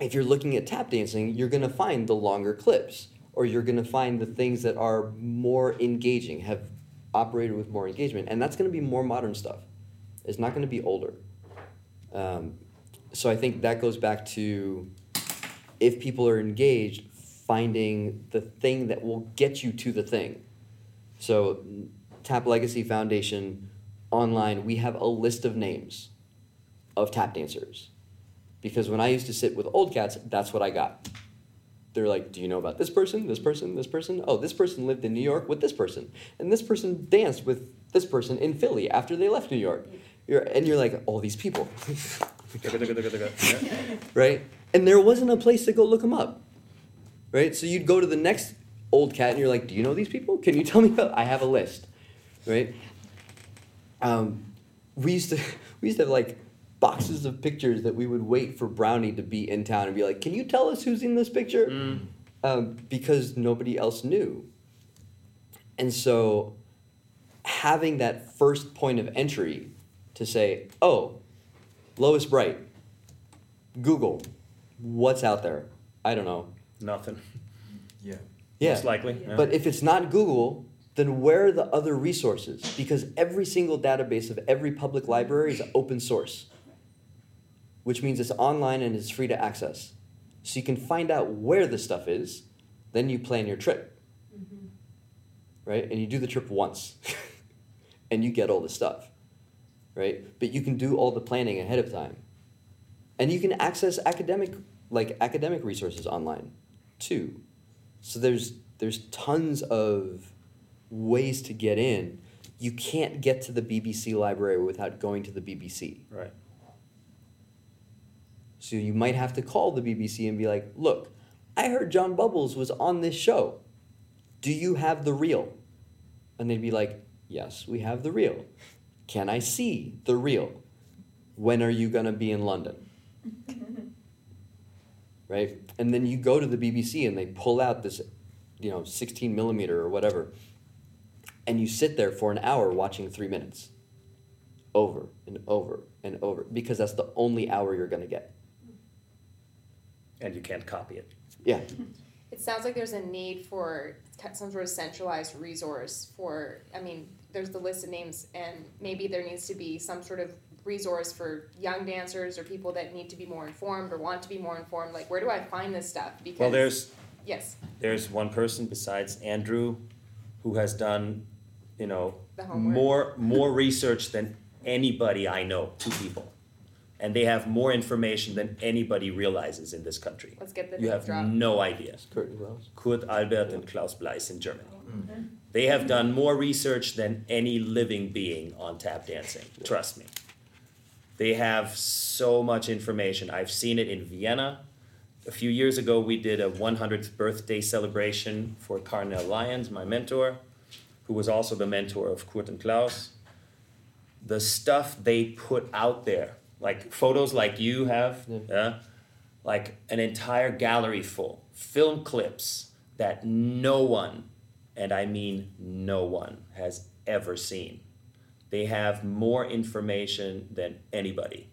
if you're looking at tap dancing, you're to find the longer clips or you're to find the things that are more engaging, have operated with more engagement. And that's going to be more modern stuff. It's not going to be older. Um, so I think that goes back to if people are engaged, finding the thing that will get you to the thing. So, Tap Legacy Foundation online, we have a list of names of tap dancers because when I used to sit with old cats, that's what I got. They're like, "Do you know about this person? This person? This person? Oh, this person lived in New York with this person, and this person danced with this person in Philly after they left New York." You're, and you're like, "All these people, right?" And there wasn't a place to go look them up, right? So you'd go to the next old cat, and you're like, "Do you know these people? Can you tell me about?" I have a list, right? Um, we used to we used to have like boxes of pictures that we would wait for Brownie to be in town and be like, "Can you tell us who's in this picture?" Um, because nobody else knew. And so, having that first point of entry to say, "Oh, Lois Bright, Google, what's out there?" I don't know. Nothing. Yeah. Yeah. Most likely. yeah. But if it's not Google, then where are the other resources? Because every single database of every public library is open source, which means it's online and it's free to access. So you can find out where the stuff is, then you plan your trip. Mm-hmm. Right? And you do the trip once, and you get all the stuff. Right? But you can do all the planning ahead of time. And you can access academic like academic resources online too. So there's there's tons of ways to get in. You can't get to the BBC library without going to the BBC. Right. So you might have to call the BBC and be like, "Look, I heard John Bubbles was on this show. Do you have the reel?" And they'd be like, "Yes, we have the reel. Can I see the reel? When are you going to be in London?" right? And then you go to the BBC and they pull out this, you know, 16 millimeter or whatever, and you sit there for an hour watching three minutes, over and over and over, because that's the only hour you're gonna get. And you can't copy it. Yeah, It sounds like there's a need for some sort of centralized resource for, I mean, there's the list of names, and maybe there needs to be some sort of resource for young dancers or people that need to be more informed or want to be more informed. Like, where do I find this stuff? Because Well, there's yes, there's one person besides Andrew who has done, you know, more more research than anybody I know. Two people, and they have more information than anybody realizes in this country. let's get the You have drop. no idea. Kurt Wells. Kurt Albert and Klaus Bleis in Germany. Mm-hmm. Mm-hmm. They have done more research than any living being on tap dancing. Trust me. They have so much information. I've seen it in Vienna. A few years ago, we did a 100th birthday celebration for Carnell Lyons, my mentor, who was also the mentor of Kurt and Klaus, the stuff they put out there, like photos like you have, yeah, like an entire gallery full, film clips that no one, and I mean no one, has ever seen. They have more information than anybody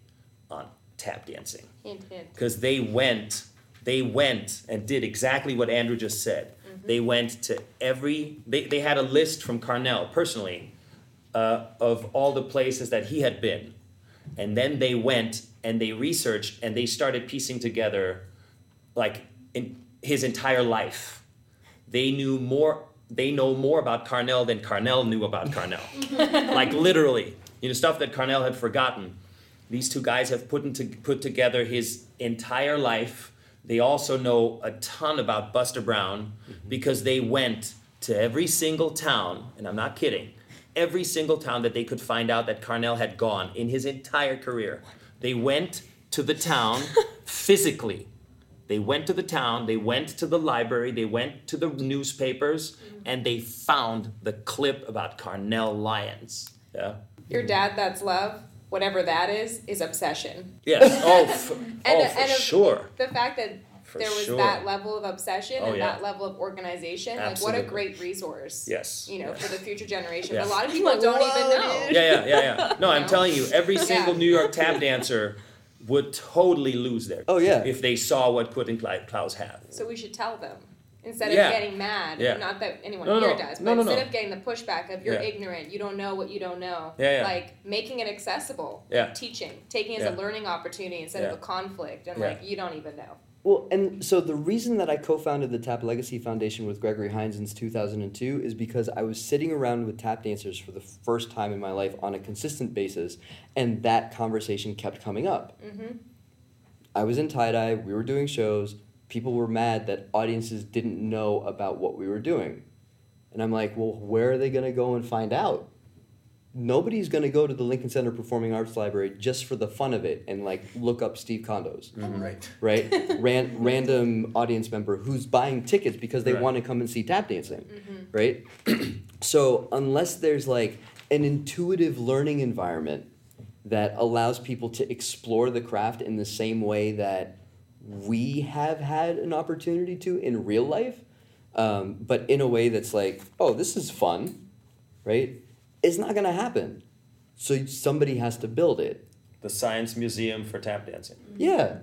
on tap dancing. Hint, hint. because they went they went and did exactly what andrew just said. They went to every they, they had a list from carnell personally uh, of all the places that he had been and then they went and they researched and they started piecing together like in his entire life. They knew more they know more about carnell than carnell knew about carnell. Like literally you know stuff that carnell had forgotten. These two guys have put, into, put together his entire life. They also know a ton about Buster Brown mm-hmm. because they went to every single town, and I'm not kidding, every single town that they could find out that Carnell had gone in his entire career. They went to the town physically. They went to the town, they went to the library, they went to the newspapers, mm-hmm. and they found the clip about Carnell Lyons. Yeah. Your dad, that's love. Whatever that is, is obsession. Yes. Oh, f- And, oh for and sure. The fact that For there was sure. that level of obsession Oh, and yeah. that level of organization, like what a great resource. Yes. You know, for the future generation. Yeah. A lot of people don't even know. Yeah, yeah, yeah, yeah. No, I'm know? telling you, every single Yeah. New York tap dancer would totally lose their. Oh, yeah. If they saw what Kurt and Klaus have. So we should tell them. Instead Yeah. of getting mad, Yeah. not that anyone No, here no. does, but No, no, instead no. of getting the pushback of you're Yeah. ignorant, you don't know what you don't know, Yeah, yeah. like making it accessible, Yeah. teaching, taking it as Yeah. a learning opportunity instead Yeah. of a conflict, and Yeah. like you don't even know. Well, and so the reason that I co-founded the Tap Legacy Foundation with Gregory Hines in 2002 is because I was sitting around with tap dancers for the first time in my life on a consistent basis, and that conversation kept coming up. Mm-hmm. I was in tie dye. We were doing shows. People were mad that audiences didn't know about what we were doing, and I'm like, well, where are they going to go and find out? Nobody's going to go to the Lincoln Center Performing Arts Library just for the fun of it and like look up Steve Condos Right. right? Ran, random audience member who's buying tickets because they Right. want to come and see tap dancing, Mm-hmm. right? so unless there's like an intuitive learning environment that allows people to explore the craft in the same way that we have had an opportunity to in real life, um, but in a way that's like, oh, this is fun, right? It's not gonna happen. So somebody has to build it. The Science Museum for Tap Dancing. Yeah.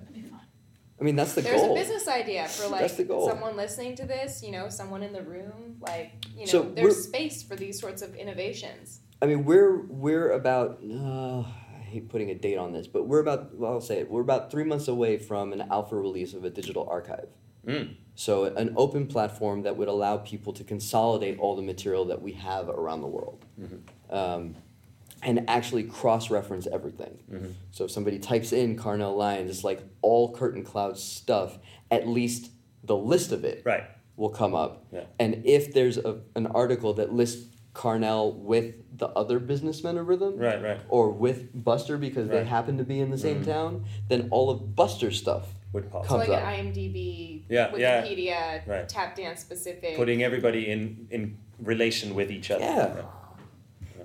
I mean, that's the There's goal. There's a business idea for like That's the goal. someone listening to this, you know, someone in the room, like you know, So there's space for these sorts of innovations. I mean, we're we're about. Uh, I hate putting a date on this, but we're about. Well, I'll say it. We're about three months away from an alpha release of a digital archive. Mm. So an open platform that would allow people to consolidate all the material that we have around the world, um, and actually cross-reference everything. Mhm. So if somebody types in Carnell Lyons, it's like all Kurt and Klaus stuff. At least the list of it Right. will come up. Yeah. And if there's a, an article that lists Carnell with the other businessmen of rhythm, Right, right. or with Buster because they happen to be in the same Mhm. town, then all of Buster's stuff Would pop. So comes like up. an IMDb, Yeah, yeah. Wikipedia, Right. tap dance specific. Putting everybody in, in relation with each other. Yeah.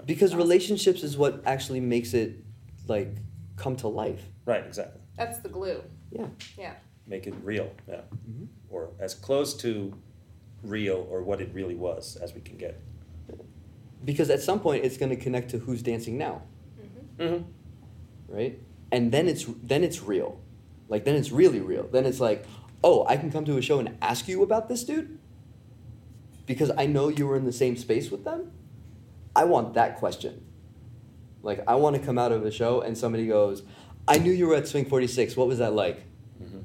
because relationships is what actually makes it like come to life. Right, exactly. That's the glue. Yeah. Yeah. Make it real, yeah. Mhm. Or as close to real or what it really was as we can get. Because at some point it's going to connect to who's dancing now, Mm-hmm. right? And then it's then it's real. Like then it's really real. Then it's like, "Oh, I can come to a show and ask you about this dude?" Because I know you were in the same space with them. I want that question. Like I want to come out of a show and somebody goes, "I knew you were at Swing 46. What was that like?" Mhm.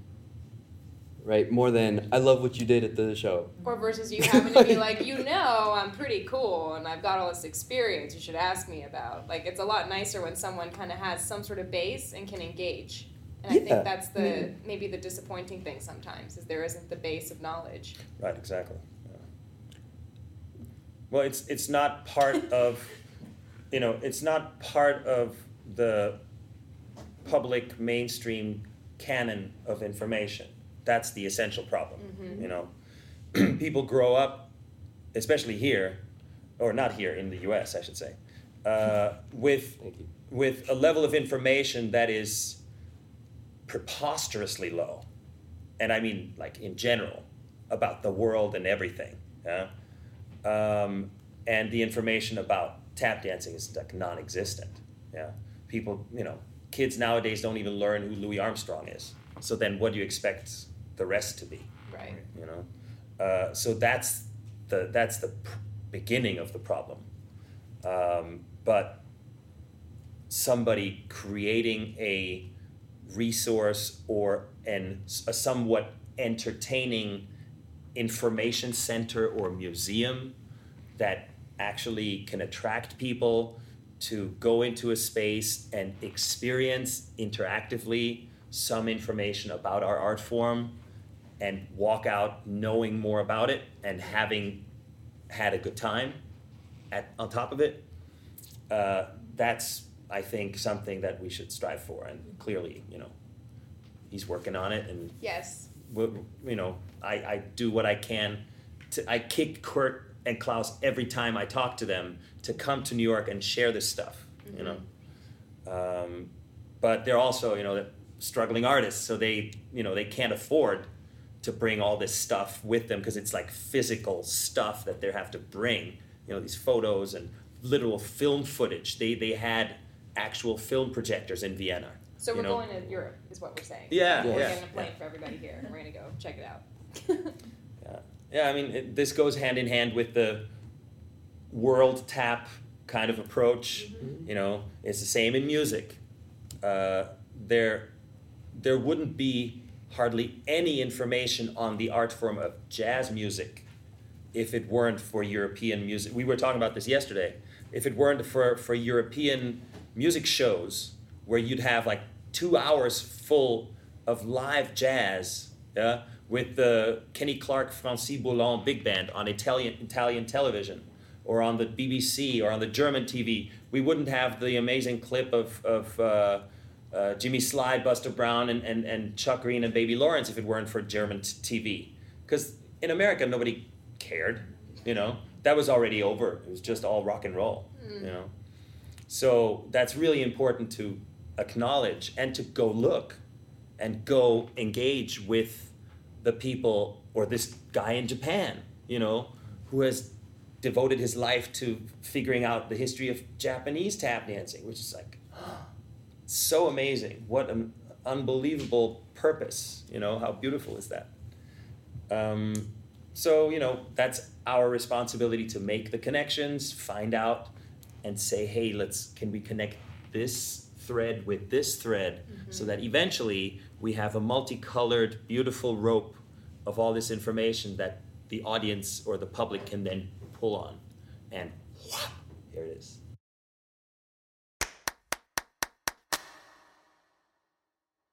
Right? More than, "I love what you did at the show." Or versus you having to be like, you know, I'm pretty cool and I've got all this experience you should ask me about. Like, it's a lot nicer when someone kind of has some sort of base and can engage. And I think that's the Yeah. maybe the disappointing thing sometimes is there isn't the base of knowledge. Right, exactly. Yeah. Well, it's it's not part of, you know, it's not part of the public mainstream canon of information. That's the essential problem. Mhm. You know, people grow up, especially here, or not here in the U.S. I should say, uh, with with a level of information that is preposterously low, and I mean like in general about the world and everything. Yeah? Um, and the information about tap dancing is like non-existent. Yeah, people, you know, kids nowadays don't even learn who Louis Armstrong is. So then, what do you expect the rest to be? Right. You know, uh, so that's the that's the pr- beginning of the problem. Um, but somebody creating a resource or an a somewhat entertaining information center or museum that actually can attract people to go into a space and experience interactively some information about our art form and walk out knowing more about it and having had a good time at, on top of it. Uh, that's i think something that we should strive for and clearly you know he's working on it and Yes. w- you know, I, I do what I can. To, I kick Kurt and Klaus every time I talk to them to come to New York and share this stuff. You know, um, but they're also you know struggling artists, so they you know they can't afford to bring all this stuff with them because it's like physical stuff that they have to bring. You know, these photos and literal film footage. They they had actual film projectors in Vienna. So we're know? going to Europe, is what we're saying. Yeah, We're yeah, getting a plane yeah. for everybody here, and we're gonna go check it out. Yeah, yeah. I mean, it, this goes hand in hand with the world tap kind of approach. You know, it's the same in music. Uh, there, there wouldn't be hardly any information on the art form of jazz music if it weren't for European music. We were talking about this yesterday. If it weren't for, for European music shows where you'd have like two hours full of live jazz, yeah, with the Kenny Clarke Francy Boland big band on Italian Italian television, or on the BBC or on the German TV, we wouldn't have the amazing clip of of uh, uh, Jimmy Slyde, Buster Brown, and, and, and Chuck Green and Baby Lawrence if it weren't for German t- TV. Because in America, nobody cared. You know, that was already over. It was just all rock and roll. You know, so that's really important to acknowledge and to go look and go engage with the people or this guy in Japan, you know, who has devoted his life to figuring out the history of Japanese tap dancing, which is like so amazing. What an unbelievable purpose, you know, how beautiful is that? Um, so, you know, that's our responsibility to make the connections, find out, and say, hey, let's, can we connect this thread with this thread mm-hmm. so that eventually we have a multicolored, beautiful rope of all this information that the audience or the public can then pull on. And whop, here it is.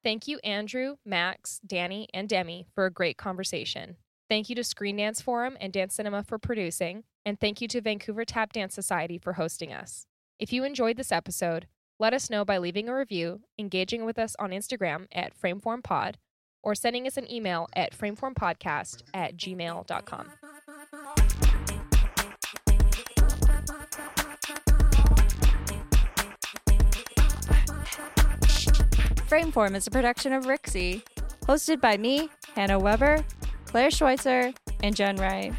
Thank you, Andrew, Max, Danny, and Demi, for a great conversation. Thank you to Screen Dance Forum and Dance Cinema for producing, and thank you to Vancouver Tap Dance Society for hosting us. If you enjoyed this episode, let us know by leaving a review, engaging with us on Instagram at FrameformPod, or sending us an email at frameformpodcast at gmail.com. Frameform is a production of Rixie, hosted by me, Hannah Weber, Claire Schweitzer, and Jen Ray.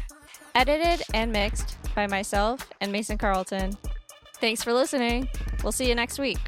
Edited and mixed by myself and Mason Carlton. Thanks for listening. We'll see you next week.